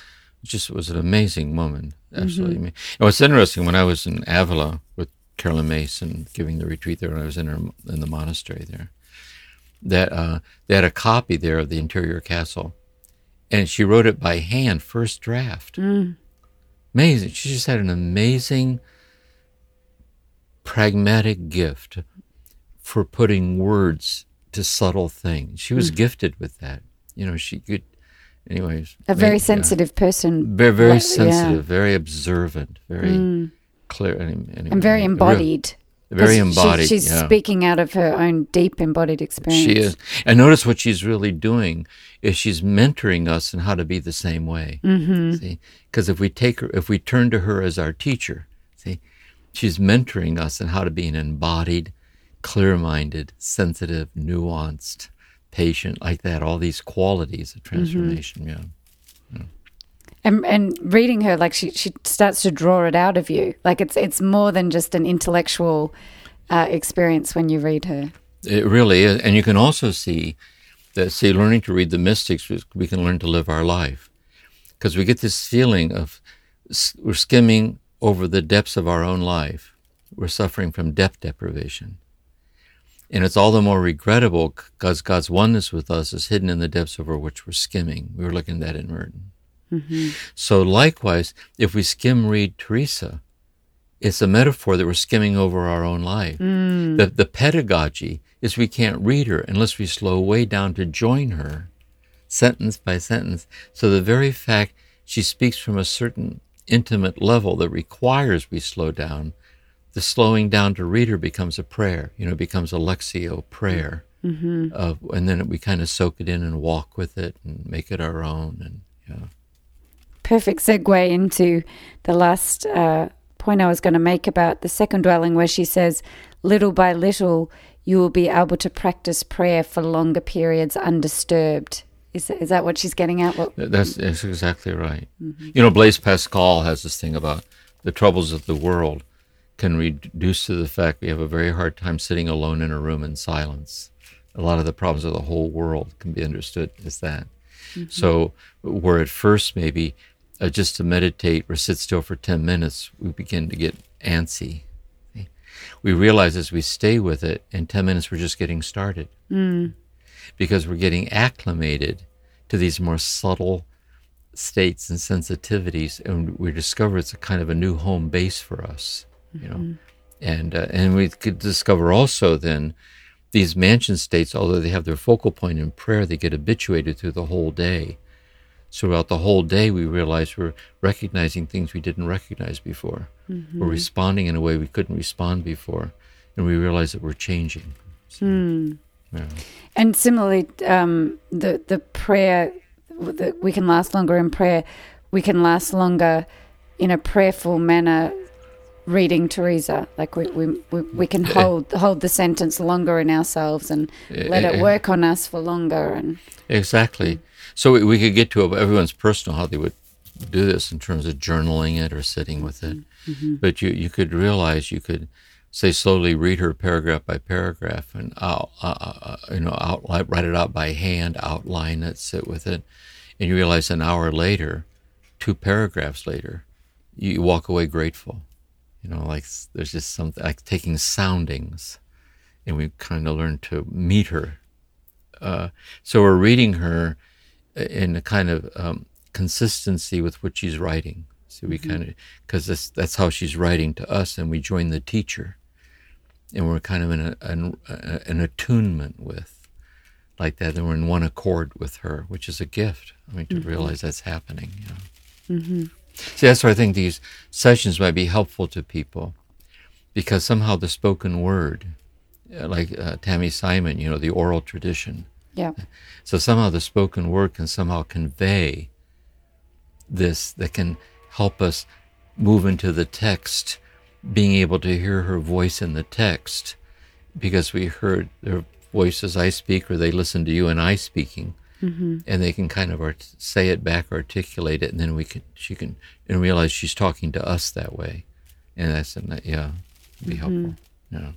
just was an amazing woman. Absolutely. Mm-hmm. And what's interesting, when I was in Avila with Carolyn Mason giving the retreat there, when I was in her, in the monastery there, that uh, they had a copy there of the interior castle, and she wrote it by hand, first draft. Mm. Amazing. She just had an amazing pragmatic gift for putting words to subtle things. She was mm. gifted with that. You know, she could, anyways, A very maybe, yeah. sensitive person. very very Like, yeah. sensitive, very observant, very Mm. clear, and, and, And very real- embodied. very 'Cause she- embodied. she's yeah. speaking out of her own deep embodied experience. She is. And notice what she's really doing is she's mentoring us in how to be the same way. Mm-hmm. See, because if we take her, if we turn to her as our teacher, see, she's mentoring us in how to be an embodied, clear-minded, sensitive, nuanced, patient, like that. All these qualities of transformation. Yeah. And and reading her, like she she starts to draw it out of you. Like it's it's more than just an intellectual uh, experience when you read her. It really is. And you can also see that, see, learning to read the mystics, we- we can learn to live our life. Because we get this feeling of we're skimming over the depths of our own life. We're suffering from depth deprivation. And it's all the more regrettable because God's oneness with us is hidden in the depths over which we're skimming. We were looking at that in Merton. Mm-hmm. So, likewise, if we skim read Teresa, it's a metaphor that we're skimming over our own life. Mm. The, the pedagogy is we can't read her unless we slow way down to join her, sentence by sentence. So, the very fact she speaks from a certain intimate level that requires we slow down, the slowing down to reader becomes a prayer, you know, it becomes a Lectio prayer. Of, and then we kind of soak it in and walk with it and make it our own. And, yeah. Perfect segue into the last uh, point I was going to make about the second dwelling, where she says, "Little by little, you will be able to practice prayer for longer periods undisturbed." Is is that what she's getting at? What, That's, that's exactly right. You know, Blaise Pascal has this thing about the troubles of the world can reduce to the fact we have a very hard time sitting alone in a room in silence. A lot of the problems of the whole world can be understood as that. So, where at first maybe uh, just to meditate or sit still for 10 minutes, we begin to get antsy. We realize as we stay with it, in 10 minutes, we're just getting started because we're getting acclimated to these more subtle states and sensitivities, and we discover it's a kind of a new home base for us, you know. And uh, and we could discover also then these mansion states, although they have their focal point in prayer, they get habituated through the whole day. So throughout the whole day, we realize we're recognizing things we didn't recognize before. We're responding in a way we couldn't respond before, and we realize that we're changing. So, yeah. and similarly, um, the the prayer that we can last longer in prayer. We can last longer in a prayerful manner. Reading Teresa, like we we, we, we can hold hold the sentence longer in ourselves and let Eh, it work on us for longer. And Exactly. So we, we could get to everyone's personal how they would do this in terms of journaling it or sitting with it. But you, you could realize you could say slowly read her paragraph by paragraph and out, uh, uh, you know outline write it out by hand, outline it, sit with it, and you realize an hour later, two paragraphs later, you walk away grateful. You know, like there's just something like taking soundings, and we kind of learn to meet her uh, so we're reading her in a kind of um, consistency with what she's writing. So we kind of because that's that's how she's writing to us, and we join the teacher, and we're kind of in a, an, uh, an attunement with like that, and we're in one accord with her, which is a gift. I mean, to realize that's happening. You know? See, that's why I think these sessions might be helpful to people, because somehow the spoken word, uh, like uh, Tami Simon, you know, the oral tradition. yeah, So somehow the spoken word can somehow convey this that can help us move into the text, being able to hear her voice in the text, because we heard their voice as I speak, or they listen to you and I speaking, Mm-hmm. and they can kind of art- say it back, articulate it, and then we can she can and realize she's talking to us that way, and that's a, yeah, be mm-hmm. helpful. Yeah.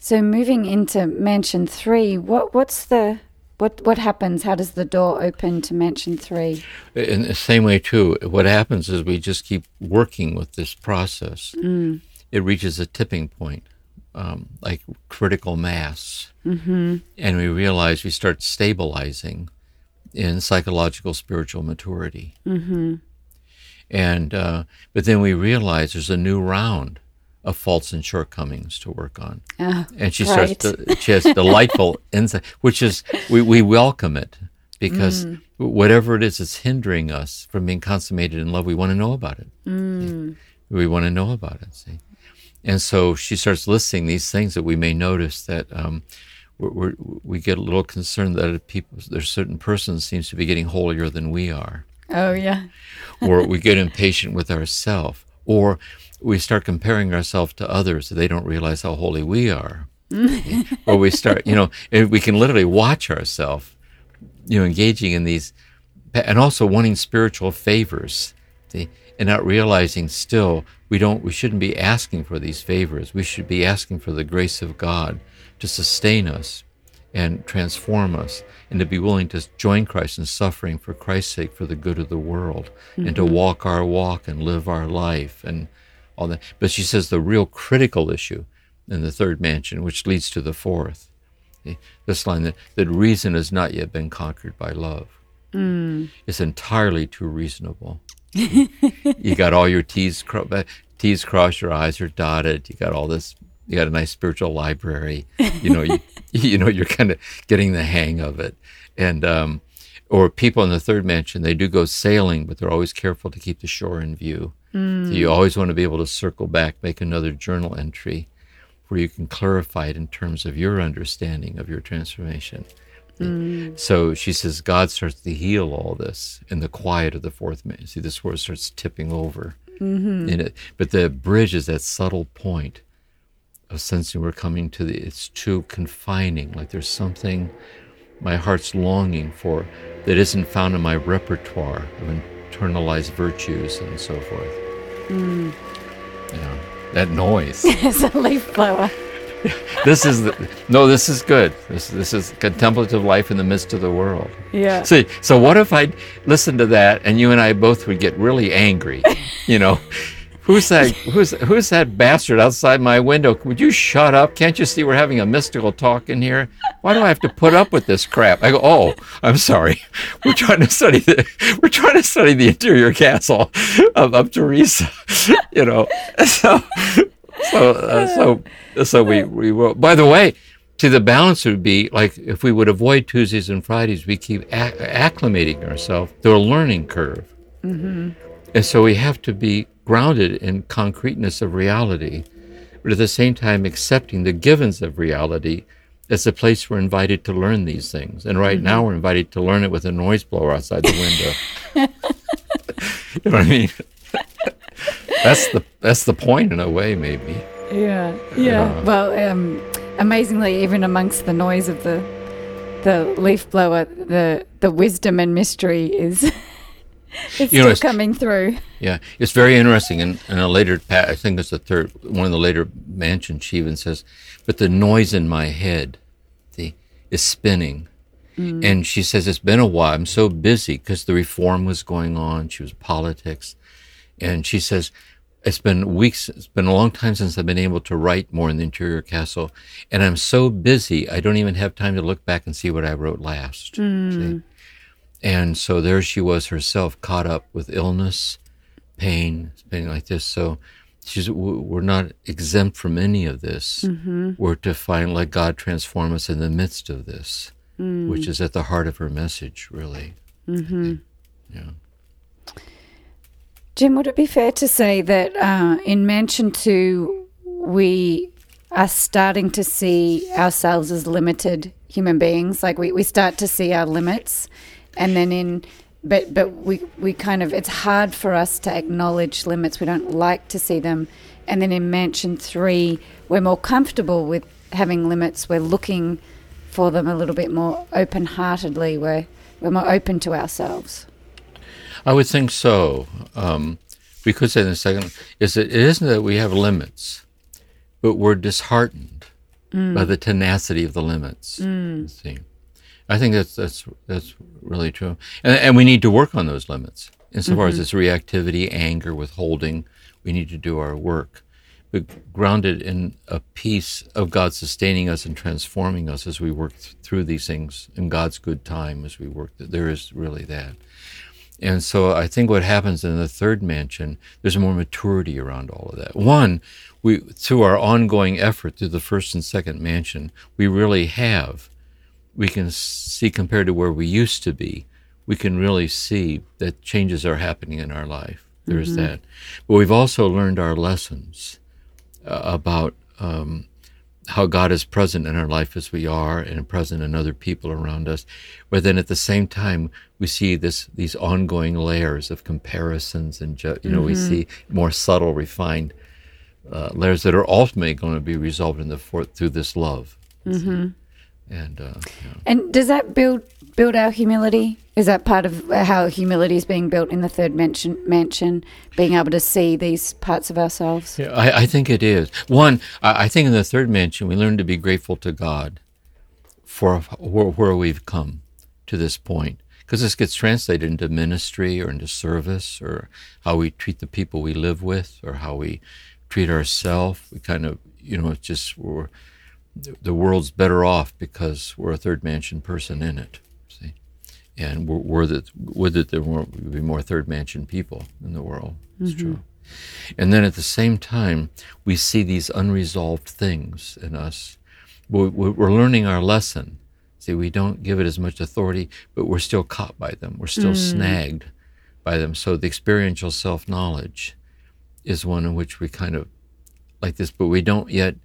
So moving into mansion three, what what's the what what happens? How does the door open to mansion three? In the same way, too, what happens is we just keep working with this process. Mm. It reaches a tipping point, um, like critical mass. Mm-hmm. And we realize we start stabilizing in psychological spiritual maturity. Mm-hmm. And, uh, but then we realize there's a new round of faults and shortcomings to work on Oh, and she right. starts to, she has delightful insight which is we, we welcome it because mm. whatever it is that's hindering us from being consummated in love, we want to know about it. Mm. We want to know about it. See, and so she starts listing these things that we may notice that um, we're, we're, we get a little concerned that people, there's certain persons seems to be getting holier than we are. Oh yeah. or we get impatient with ourselves, or we start comparing ourselves to others so they don't realize how holy we are. or we start, you know, we can literally watch ourselves, you know, engaging in these, and also wanting spiritual favors, see, and not realizing still we don't, we shouldn't be asking for these favors. We should be asking for the grace of God to sustain us and transform us and to be willing to join Christ in suffering for Christ's sake for the good of the world mm-hmm. and to mm-hmm. walk our walk and live our life and all that. But she says the real critical issue in the third mansion, which leads to the fourth, this line that, that reason has not yet been conquered by love. Mm. It's entirely too reasonable. you got all your T's, cro- uh, T's crossed, your I's are dotted. You got all this. You got a nice spiritual library. You know, you, you know, you're kind of getting the hang of it. And um, or people in the third mansion, they do go sailing, but they're always careful to keep the shore in view. Mm. So you always want to be able to circle back, make another journal entry where you can clarify it in terms of your understanding of your transformation. Mm. So she says God starts to heal all this in the quiet of the fourth man. See, this word starts tipping over mm-hmm. in it. But the bridge is that subtle point of sensing we're coming to the, it's too confining. Like there's something my heart's longing for that isn't found in my repertoire of internalized virtues and so forth. Mm. Know, that noise. it's a leaf blower. this is the, no. This is good. This this is contemplative life in the midst of the world. Yeah. See, so what if I listened to that and you and I both would get really angry? You know, Who's that? Who's who's that bastard outside my window? Would you shut up? Can't you see we're having a mystical talk in here? Why do I have to put up with this crap? I go, oh, I'm sorry. We're trying to study the we're trying to study the interior castle of, of Teresa. You know, so so uh, so so we we will. By the way, See, the balance would be like if we would avoid Tuesdays and Fridays, we keep acclimating ourselves to a learning curve. Mm-hmm. And so we have to be grounded in concreteness of reality, but at the same time accepting the givens of reality as a place we're invited to learn these things. And right mm-hmm. now we're invited to learn it with a noise blower outside the window. you know what I mean? that's the that's the point in a way, maybe. Yeah, yeah. Uh, well, um, amazingly, even amongst the noise of the the leaf blower, the the wisdom and mystery is it's still coming through. Yeah, it's very interesting. And in, in, a later, I think it's the third one of the later mansions. She even says, "But the noise in my head, the is spinning." Mm. And she says, It's been a while. I'm so busy because the reform was going on. She was politics. And she says, It's been weeks, it's been a long time since I've been able to write more in the interior castle. And I'm so busy, I don't even have time to look back and see what I wrote last. Mm. And so there she was herself caught up with illness, pain, pain like this. So she's, we're not exempt from any of this. Mm-hmm. We're to find, let God transform us in the midst of this, mm. which is at the heart of her message, really. Mm-hmm. Yeah. Jim, would it be fair to say that uh, in Mansion 2, we are starting to see ourselves as limited human beings? Like we, we start to see our limits and then in but but we we kind of it's hard for us to acknowledge limits. We don't like to see them. And then in Mansion Three, we're more comfortable with having limits. We're looking for them a little bit more open heartedly. We're we're more open to ourselves. I would think so. Um, we could say in a second is that it isn't that we have limits, but we're disheartened mm. by the tenacity of the limits. Mm. See. I think that's that's that's really true, and, and we need to work on those limits. Insofar mm-hmm. as it's reactivity, anger, withholding, we need to do our work, but grounded in a peace of God sustaining us and transforming us as we work th- through these things in God's good time. As we work, there is really that. And so I think what happens in the third mansion, there's more maturity around all of that. One, we through our ongoing effort through the first and second mansion, we really have we can see compared to where we used to be, we can really see that changes are happening in our life. There's mm-hmm. that. But we've also learned our lessons uh, about um, how God is present in our life as we are and present in other people around us. But then at the same time, we see this these ongoing layers of comparisons and, ju- you know, mm-hmm. we see more subtle, refined uh, layers that are ultimately going to be resolved in the fourth through this love. Mm-hmm. And uh, and does that build build our humility? Is that part of how humility is being built in the third mansion? Mansion, being able to see these parts of ourselves. Yeah, I, I think it is. One, I, I, think in the third mansion we learn to be grateful to God for where, where we've come to this point, because this gets translated into ministry or into service or how we treat the people we live with or how we treat ourselves. We kind of, you know, it's just we're the world's better off because we're a third mansion person in it. And we're, we're the, with it there will be more third mansion people in the world. It's mm-hmm. true. And then at the same time, we see these unresolved things in us. We're, we're learning our lesson. See, we don't give it as much authority, but we're still caught by them. We're still mm. snagged by them. So the experiential self knowledge is one in which we kind of like this, but we don't yet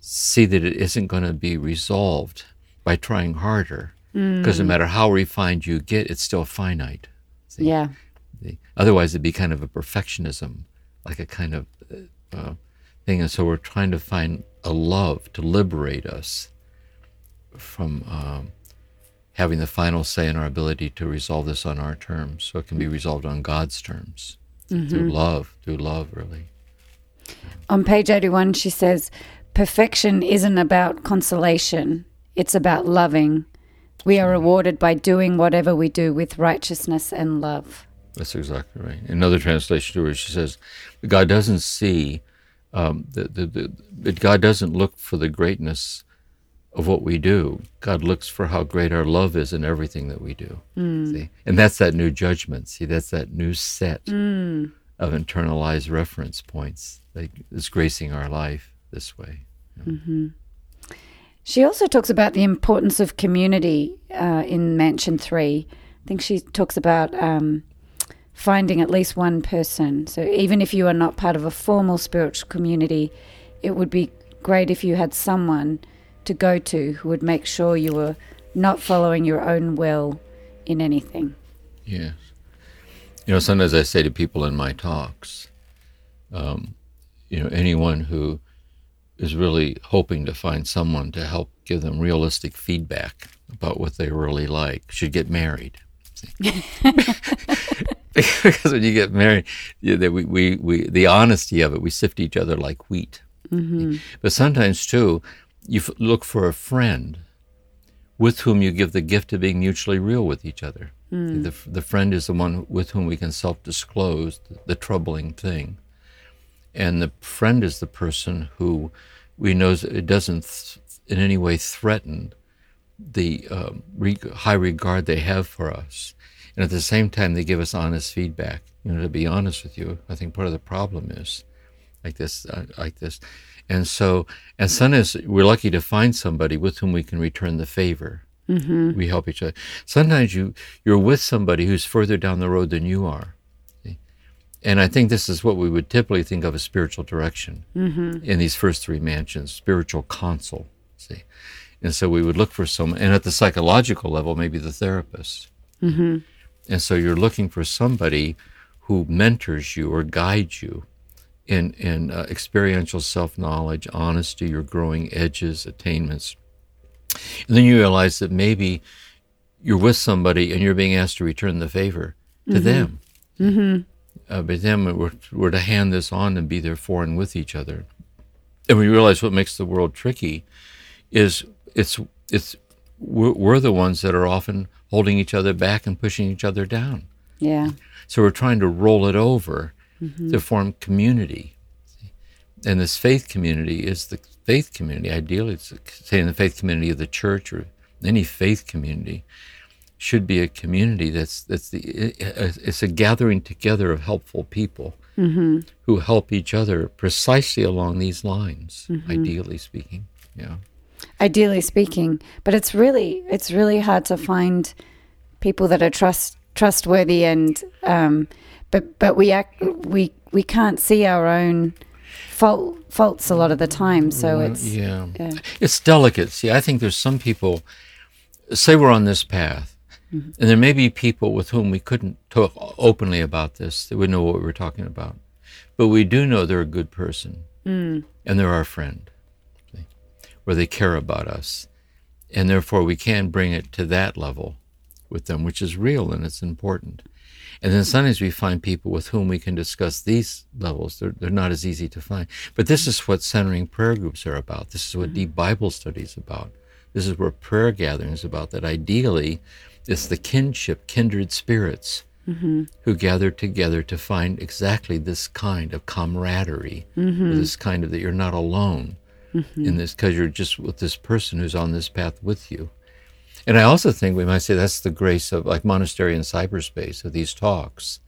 see that it isn't going to be resolved by trying harder. Because mm. no matter how refined you get, it's still finite. See? Yeah. Otherwise, it'd be kind of a perfectionism, like a kind of uh, thing. And so we're trying to find a love to liberate us from um, having the final say in our ability to resolve this on our terms. So it can be resolved on God's terms mm-hmm. through love, through love, really. On page 81, she says, perfection isn't about consolation, it's about loving. We are rewarded by doing whatever we do with righteousness and love. That's exactly right. Another translation to it, she says, God doesn't see, um, the, the, the, God doesn't look for the greatness of what we do. God looks for how great our love is in everything that we do. Mm. See? And that's that new judgment. See, that's that new set mm. of internalized reference points that is gracing our life this way. Mm-hmm. She also talks about the importance of community uh, in Mansion 3. I think she talks about um, finding at least one person. So even if you are not part of a formal spiritual community, it would be great if you had someone to go to who would make sure you were not following your own will in anything. Yes. You know, sometimes I say to people in my talks, um, you know, anyone who is really hoping to find someone to help give them realistic feedback about what they really like should get married. because when you get married, you know, we, we, we, the honesty of it, we sift each other like wheat. Mm-hmm. But sometimes, too, you f- look for a friend with whom you give the gift of being mutually real with each other. Mm. The, the friend is the one with whom we can self disclose the, the troubling thing. And the friend is the person who we know it doesn't th- in any way threaten the um, re- high regard they have for us. And at the same time, they give us honest feedback. You know, to be honest with you, I think part of the problem is like this, uh, like this. And so, and sometimes we're lucky to find somebody with whom we can return the favor. Mm-hmm. We help each other. Sometimes you you're with somebody who's further down the road than you are, and I think this is what we would typically think of as spiritual direction mm-hmm. in these first three mansions, spiritual counsel. See, and so we would look for someone, and at the psychological level, maybe the therapist. Mm-hmm. And so you're looking for somebody who mentors you or guides you in in uh, experiential self knowledge, honesty, your growing edges, attainments. And then you realize that maybe you're with somebody and you're being asked to return the favor to mm-hmm. them. Mm-hmm uh, but then we're, we're to hand this on and be there for and with each other. And we realize what makes the world tricky is it's it's we're, we're the ones that are often holding each other back and pushing each other down. Yeah. So we're trying to roll it over mm-hmm. to form community. And this faith community is the faith community. Ideally, it's saying the faith community of the church or any faith community should be a community that's that's the it's a gathering together of helpful people mm-hmm. who help each other precisely along these lines, mm-hmm. ideally speaking. Yeah. Ideally speaking, but it's really it's really hard to find people that are trust trustworthy and um, but but we act we we can't see our own fault, faults a lot of the time. So it's yeah. yeah. It's delicate. See, I think there's some people, say we're on this path, Mm-hmm. and there may be people with whom we couldn't talk openly about this, that would know what we were talking about. But we do know they're a good person, Mm. and they're our friend, where they care about us. And therefore, we can bring it to that level with them, which is real and it's important. And then sometimes we find people with whom we can discuss these levels. They're, they're not as easy to find. But this is what centering prayer groups are about. This is what deep Bible study is about. This is where prayer gathering is about. That ideally, it's the kinship, kindred spirits mm-hmm. who gather together to find exactly this kind of camaraderie, or this kind of that you're not alone mm-hmm. in this because you're just with this person who's on this path with you. And I also think we might say that's the grace of like monastery in cyberspace of these talks,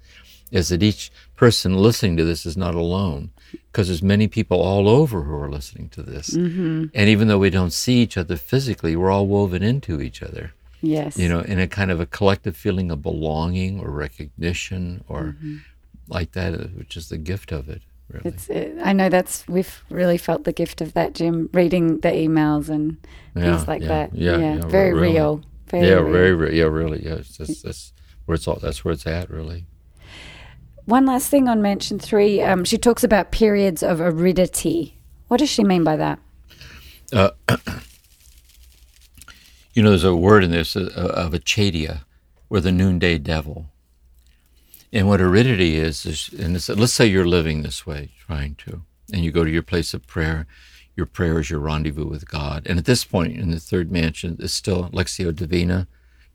is that each person listening to this is not alone, because there's many people all over who are listening to this. And even though we don't see each other physically, we're all woven into each other, yes, you know, in a kind of a collective feeling of belonging or recognition or like that, uh, which is the gift of it, really. It's, it, I know that's we've really felt the gift of that, Jim. Reading the emails and Yeah, things like yeah, that. yeah, yeah, very really. real. Very yeah, real. very, yeah, really, yeah. It's just, that's where it's all. That's where it's at, really. One last thing on mansion three. Um, she talks about periods of aridity. What does she mean by that? You know, there's a word in this uh, of acedia, or the noonday devil. And what aridity is, is and let's say you're living this way, trying to, and you go to your place of prayer. Your prayer is your rendezvous with God. And at this point in the third mansion, it's still Lectio Divina,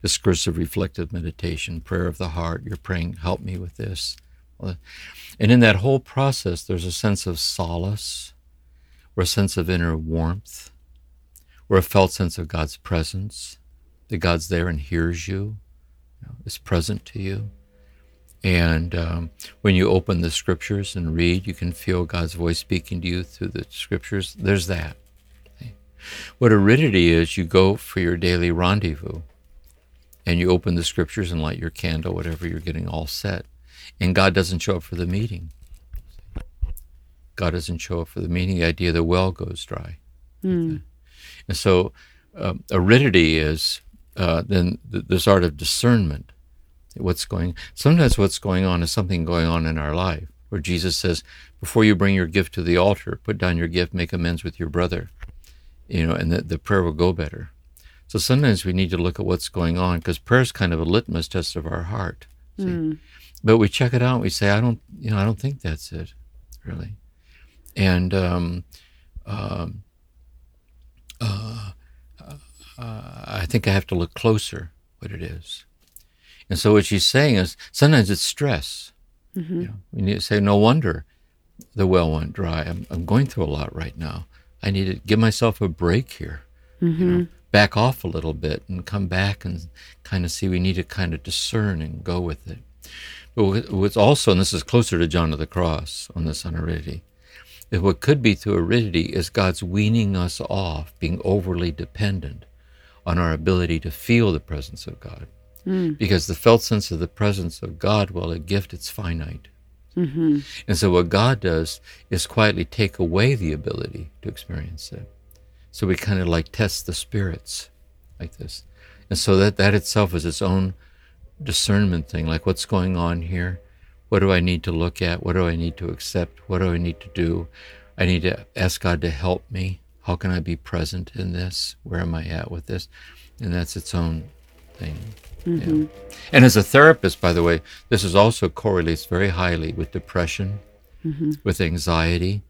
discursive reflective meditation, prayer of the heart. You're praying, help me with this. And in that whole process, there's a sense of solace, or a sense of inner warmth, or a felt sense of God's presence, that God's there and hears you, you know, is present to you. And um, when you open the scriptures and read, you can feel God's voice speaking to you through the scriptures. There's that. Okay. What aridity is, you go for your daily rendezvous and you open the scriptures and light your candle, whatever you're getting all set. And God doesn't show up for the meeting. God doesn't show up for the meeting. The idea the well goes dry. And so um, aridity is uh, then th- this art of discernment. What's going? Sometimes what's going on is something going on in our life, where Jesus says, "Before you bring your gift to the altar, put down your gift, make amends with your brother." You know, and the, the prayer will go better. So sometimes we need to look at what's going on because prayer is kind of a litmus test of our heart. See? But we check it out. and We say, "I don't, you know, I don't think that's it, really." And um, um, Uh, uh, I think I have to look closer what it is. And so what she's saying is sometimes it's stress. Mm-hmm. You know, we need to say, no wonder the well went dry. I'm, I'm going through a lot right now. I need to give myself a break here. You mm-hmm. know, back off a little bit and come back and kind of see. We need to kind of discern and go with it. But what- what's also, and this is closer to John of the Cross on this on aridity, is what could be through aridity is God's weaning us off being overly dependent on our ability to feel the presence of God. Hmm. Because the felt sense of the presence of God, while a gift, it's finite. Mm-hmm. And so what God does is quietly take away the ability to experience it. So we kind of like test the spirits like this. And so that, that itself is its own discernment thing, like what's going on here? What do I need to look at? What do I need to accept? What do I need to do? I need to ask God to help me. How can I be present in this? Where am I at with this? And that's its own thing. Yeah. Mm-hmm. And as a therapist, by the way, this is also correlates very highly with depression, mm-hmm. with anxiety,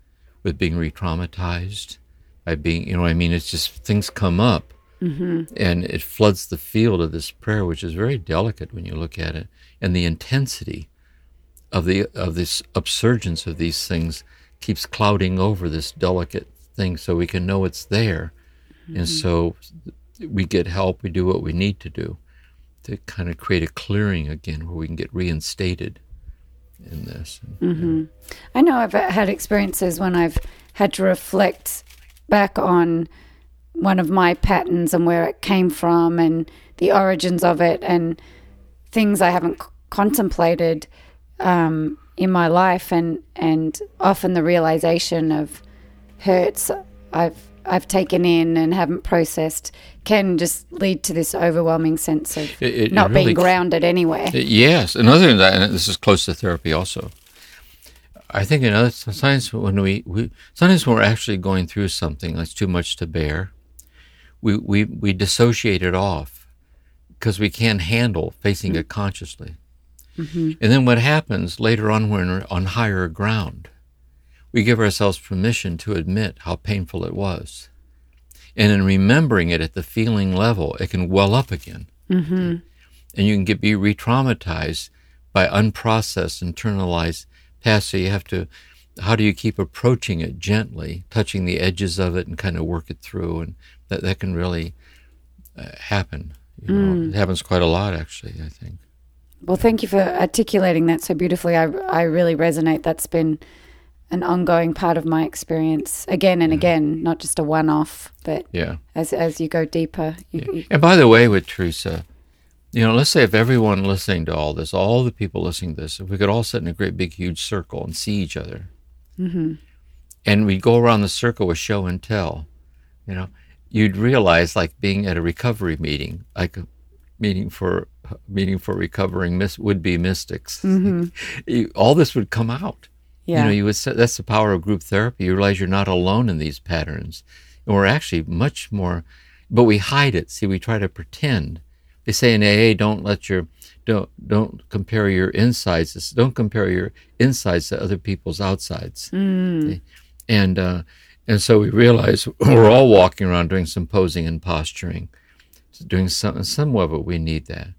with being re-traumatized, by being, you know what I mean? It's just things come up mm-hmm. and it floods the field of this prayer, which is very delicate when you look at it. And the intensity of the of this upsurgence of these things keeps clouding over this delicate thing so we can know it's there. And mm-hmm. so we get help, we do what we need to do to kind of create a clearing again where we can get reinstated in this. Mm-hmm. I know I've had experiences when I've had to reflect back on one of my patterns and where it came from and the origins of it and things I haven't c- contemplated um, in my life and and often the realization of hurts I've I've taken in and haven't processed can just lead to this overwhelming sense of It- it not really being grounded anywhere. Yes, and other than that, and this is close to therapy also. I think in other sometimes when we, we sometimes when we're actually going through something that's too much to bear, we we, we dissociate it off because we can't handle facing it consciously. Mm-hmm. And then what happens later on when we're on higher ground, we give ourselves permission to admit how painful it was. And in remembering it at the feeling level, it can well up again mm-hmm. and you can get be re-traumatized by unprocessed, internalized past. So you have to, how do you keep approaching it gently, touching the edges of it, and kind of work it through, and that that can really uh, happen. You know, mm. it happens quite a lot, actually. I think. Well, thank you for articulating that so beautifully. I, I really resonate. That's been an ongoing part of my experience again and mm. again, not just a one off, but Yeah. as, as you go deeper. You, you, And by the way, with Teresa, you know, let's say if everyone listening to all this, all the people listening to this, if we could all sit in a great big huge circle and see each other, mm-hmm. and we go around the circle with show and tell, you know, you'd realize like being at a recovery meeting, like a meeting for meeting for recovering mis- would be mystics. You- all this would come out. yeah. You know, you would say that's the power of group therapy. You realize you're not alone in these patterns. And we're actually much more, but we hide it. See, we try to pretend. They say in AA, don't let your, don't, don't compare your insides. Don't compare your insides to other people's outsides. And, uh, and so we realize we're all walking around doing some posing and posturing, doing some, some level we need that.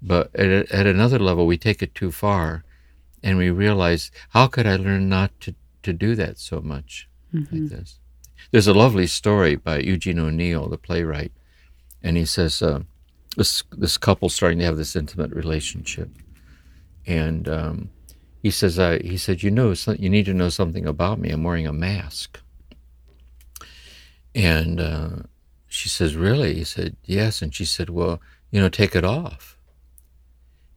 But at, at another level, we take it too far and we realize how could I learn not to, to do that so much like this? There's a lovely story by Eugene O'Neill, the playwright, and he says uh, this this couple starting to have this intimate relationship, and um, he says uh, he said you know you need to know something about me. I'm wearing a mask, and uh, she says really? He said yes, and she said well you know take it off.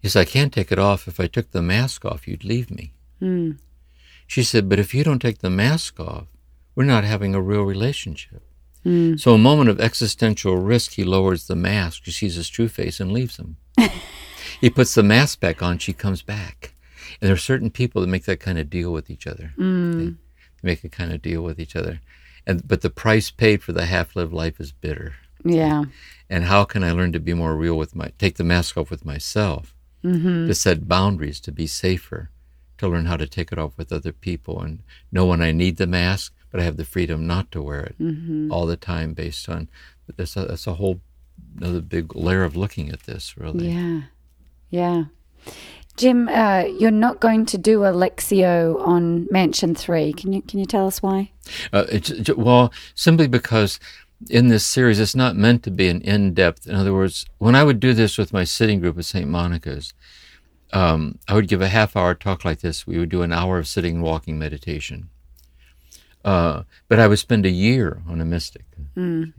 He said, I can't take it off. If I took the mask off, you'd leave me. Mm. She said, But if you don't take the mask off, we're not having a real relationship. Mm. So, a moment of existential risk, he lowers the mask. She sees his true face and leaves him. he puts the mask back on, she comes back. And there are certain people that make that kind of deal with each other. Mm. They make a kind of deal with each other. And, but the price paid for the half lived life is bitter. Yeah. And how can I learn to be more real with my, take the mask off with myself? Mm-hmm. to set boundaries, to be safer, to learn how to take it off with other people and know when I need the mask, but I have the freedom not to wear it Mm-hmm. all the time based on that's a, that's a whole another big layer of looking at this, really. Yeah. Yeah. Jim, uh, you're not going to do a Lectio on Mansion 3. Can you can you tell us why? Uh, well, simply because in this series, it's not meant to be an in depth. In other words, when I would do this with my sitting group at St. Monica's, um, I would give a half hour talk like this. We would do an hour of sitting and walking meditation. Uh, but I would spend a year on a mystic. Mm.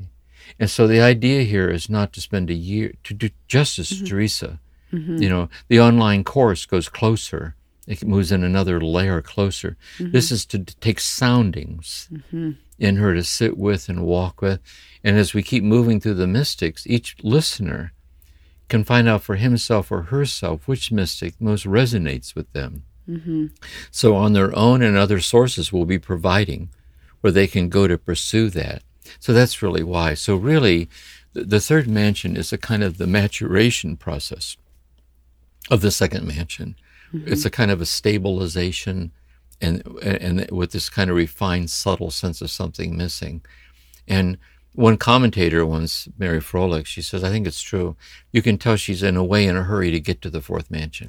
And so the idea here is not to spend a year to do justice to mm-hmm. Teresa. Mm-hmm. You know, the online course goes closer. It moves in another layer closer. Mm-hmm. This is to take soundings in her to sit with and walk with. And as we keep moving through the mystics, each listener can find out for himself or herself which mystic most resonates with them. Mm-hmm. So, on their own and other sources, we'll be providing where they can go to pursue that. So, that's really why. So, really, the, the third mansion is a kind of the maturation process of the second mansion. Mm-hmm. It's a kind of a stabilization and, and with this kind of refined, subtle sense of something missing. And one commentator once, Mary Frohlich, she says, I think it's true. You can tell she's in a way in a hurry to get to the fourth mansion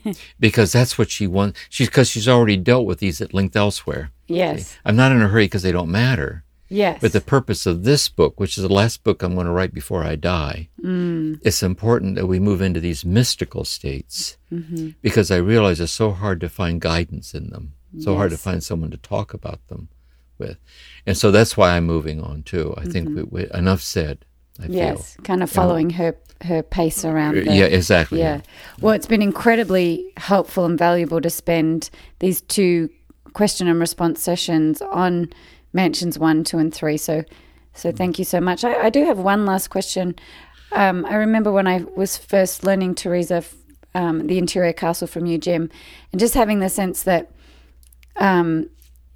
because that's what she wants. She's because she's already dealt with these at length elsewhere. Yes. I'm not in a hurry because they don't matter. Yes. But the purpose of this book, which is the last book I'm going to write before I die, mm. it's important that we move into these mystical states mm-hmm. because I realize it's so hard to find guidance in them, so hard to find someone to talk about them with. And so that's why I'm moving on too. I think we, we, enough said. I yes, feel. kind of following her her pace around. The, yeah, exactly. Yeah. Well, it's been incredibly helpful and valuable to spend these two question and response sessions on mansions one, two, and three. So, so thank you so much. I, I do have one last question. Um, I remember when I was first learning Teresa, um, the interior castle from you, Jim, and just having the sense that um,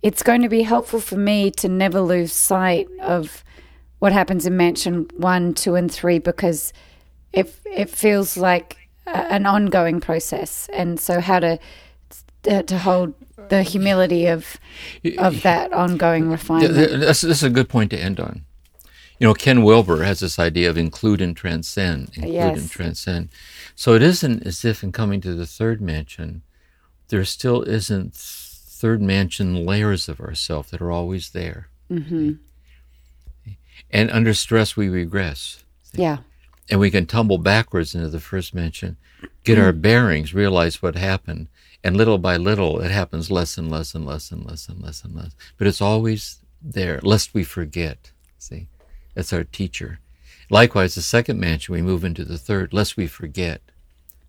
it's going to be helpful for me to never lose sight of what happens in mansion one, two, and three because it it feels like a, an ongoing process, and so how to to hold the humility of of that ongoing refinement. This, this is a good point to end on. You know, Ken Wilber has this idea of include and transcend, include yes. and transcend. So it isn't as if in coming to the third mansion, there still isn't third mansion layers of ourself that are always there. Mm-hmm. And under stress, we regress. Yeah. And we can tumble backwards into the first mansion, get mm. our bearings, realize what happened, and little by little, it happens less and less and less and less and less and less. But it's always there, lest we forget. See, that's our teacher. Likewise, the second mansion, we move into the third, lest we forget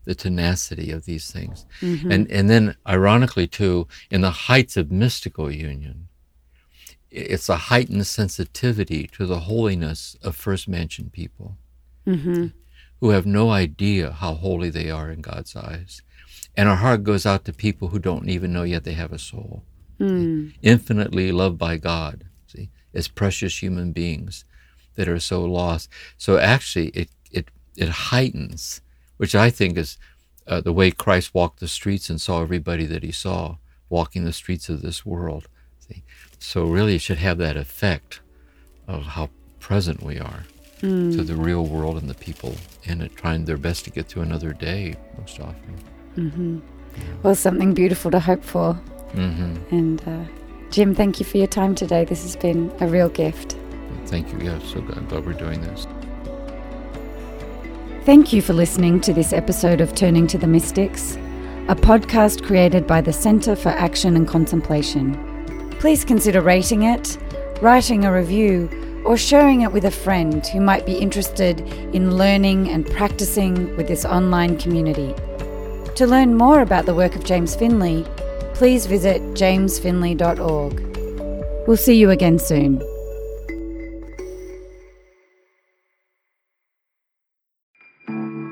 the tenacity of these things. Mm-hmm. And, and then, ironically, too, in the heights of mystical union, it's a heightened sensitivity to the holiness of first mansion people mm-hmm. who have no idea how holy they are in God's eyes. And our heart goes out to people who don't even know yet they have a soul. Mm. Infinitely loved by God, see, as precious human beings that are so lost. So actually, it, it, it heightens, which I think is uh, the way Christ walked the streets and saw everybody that he saw walking the streets of this world. See? So really, it should have that effect of how present we are mm. to the real world and the people in it, trying their best to get through another day most often. Mm-hmm. Well, something beautiful to hope for. Mm-hmm. And uh, Jim, thank you for your time today. This has been a real gift. Thank you. Yeah, so glad, glad we're doing this. Thank you for listening to this episode of Turning to the Mystics, a podcast created by the Centre for Action and Contemplation. Please consider rating it, writing a review, or sharing it with a friend who might be interested in learning and practicing with this online community. To learn more about the work of James Finley, please visit jamesfinley.org. We'll see you again soon.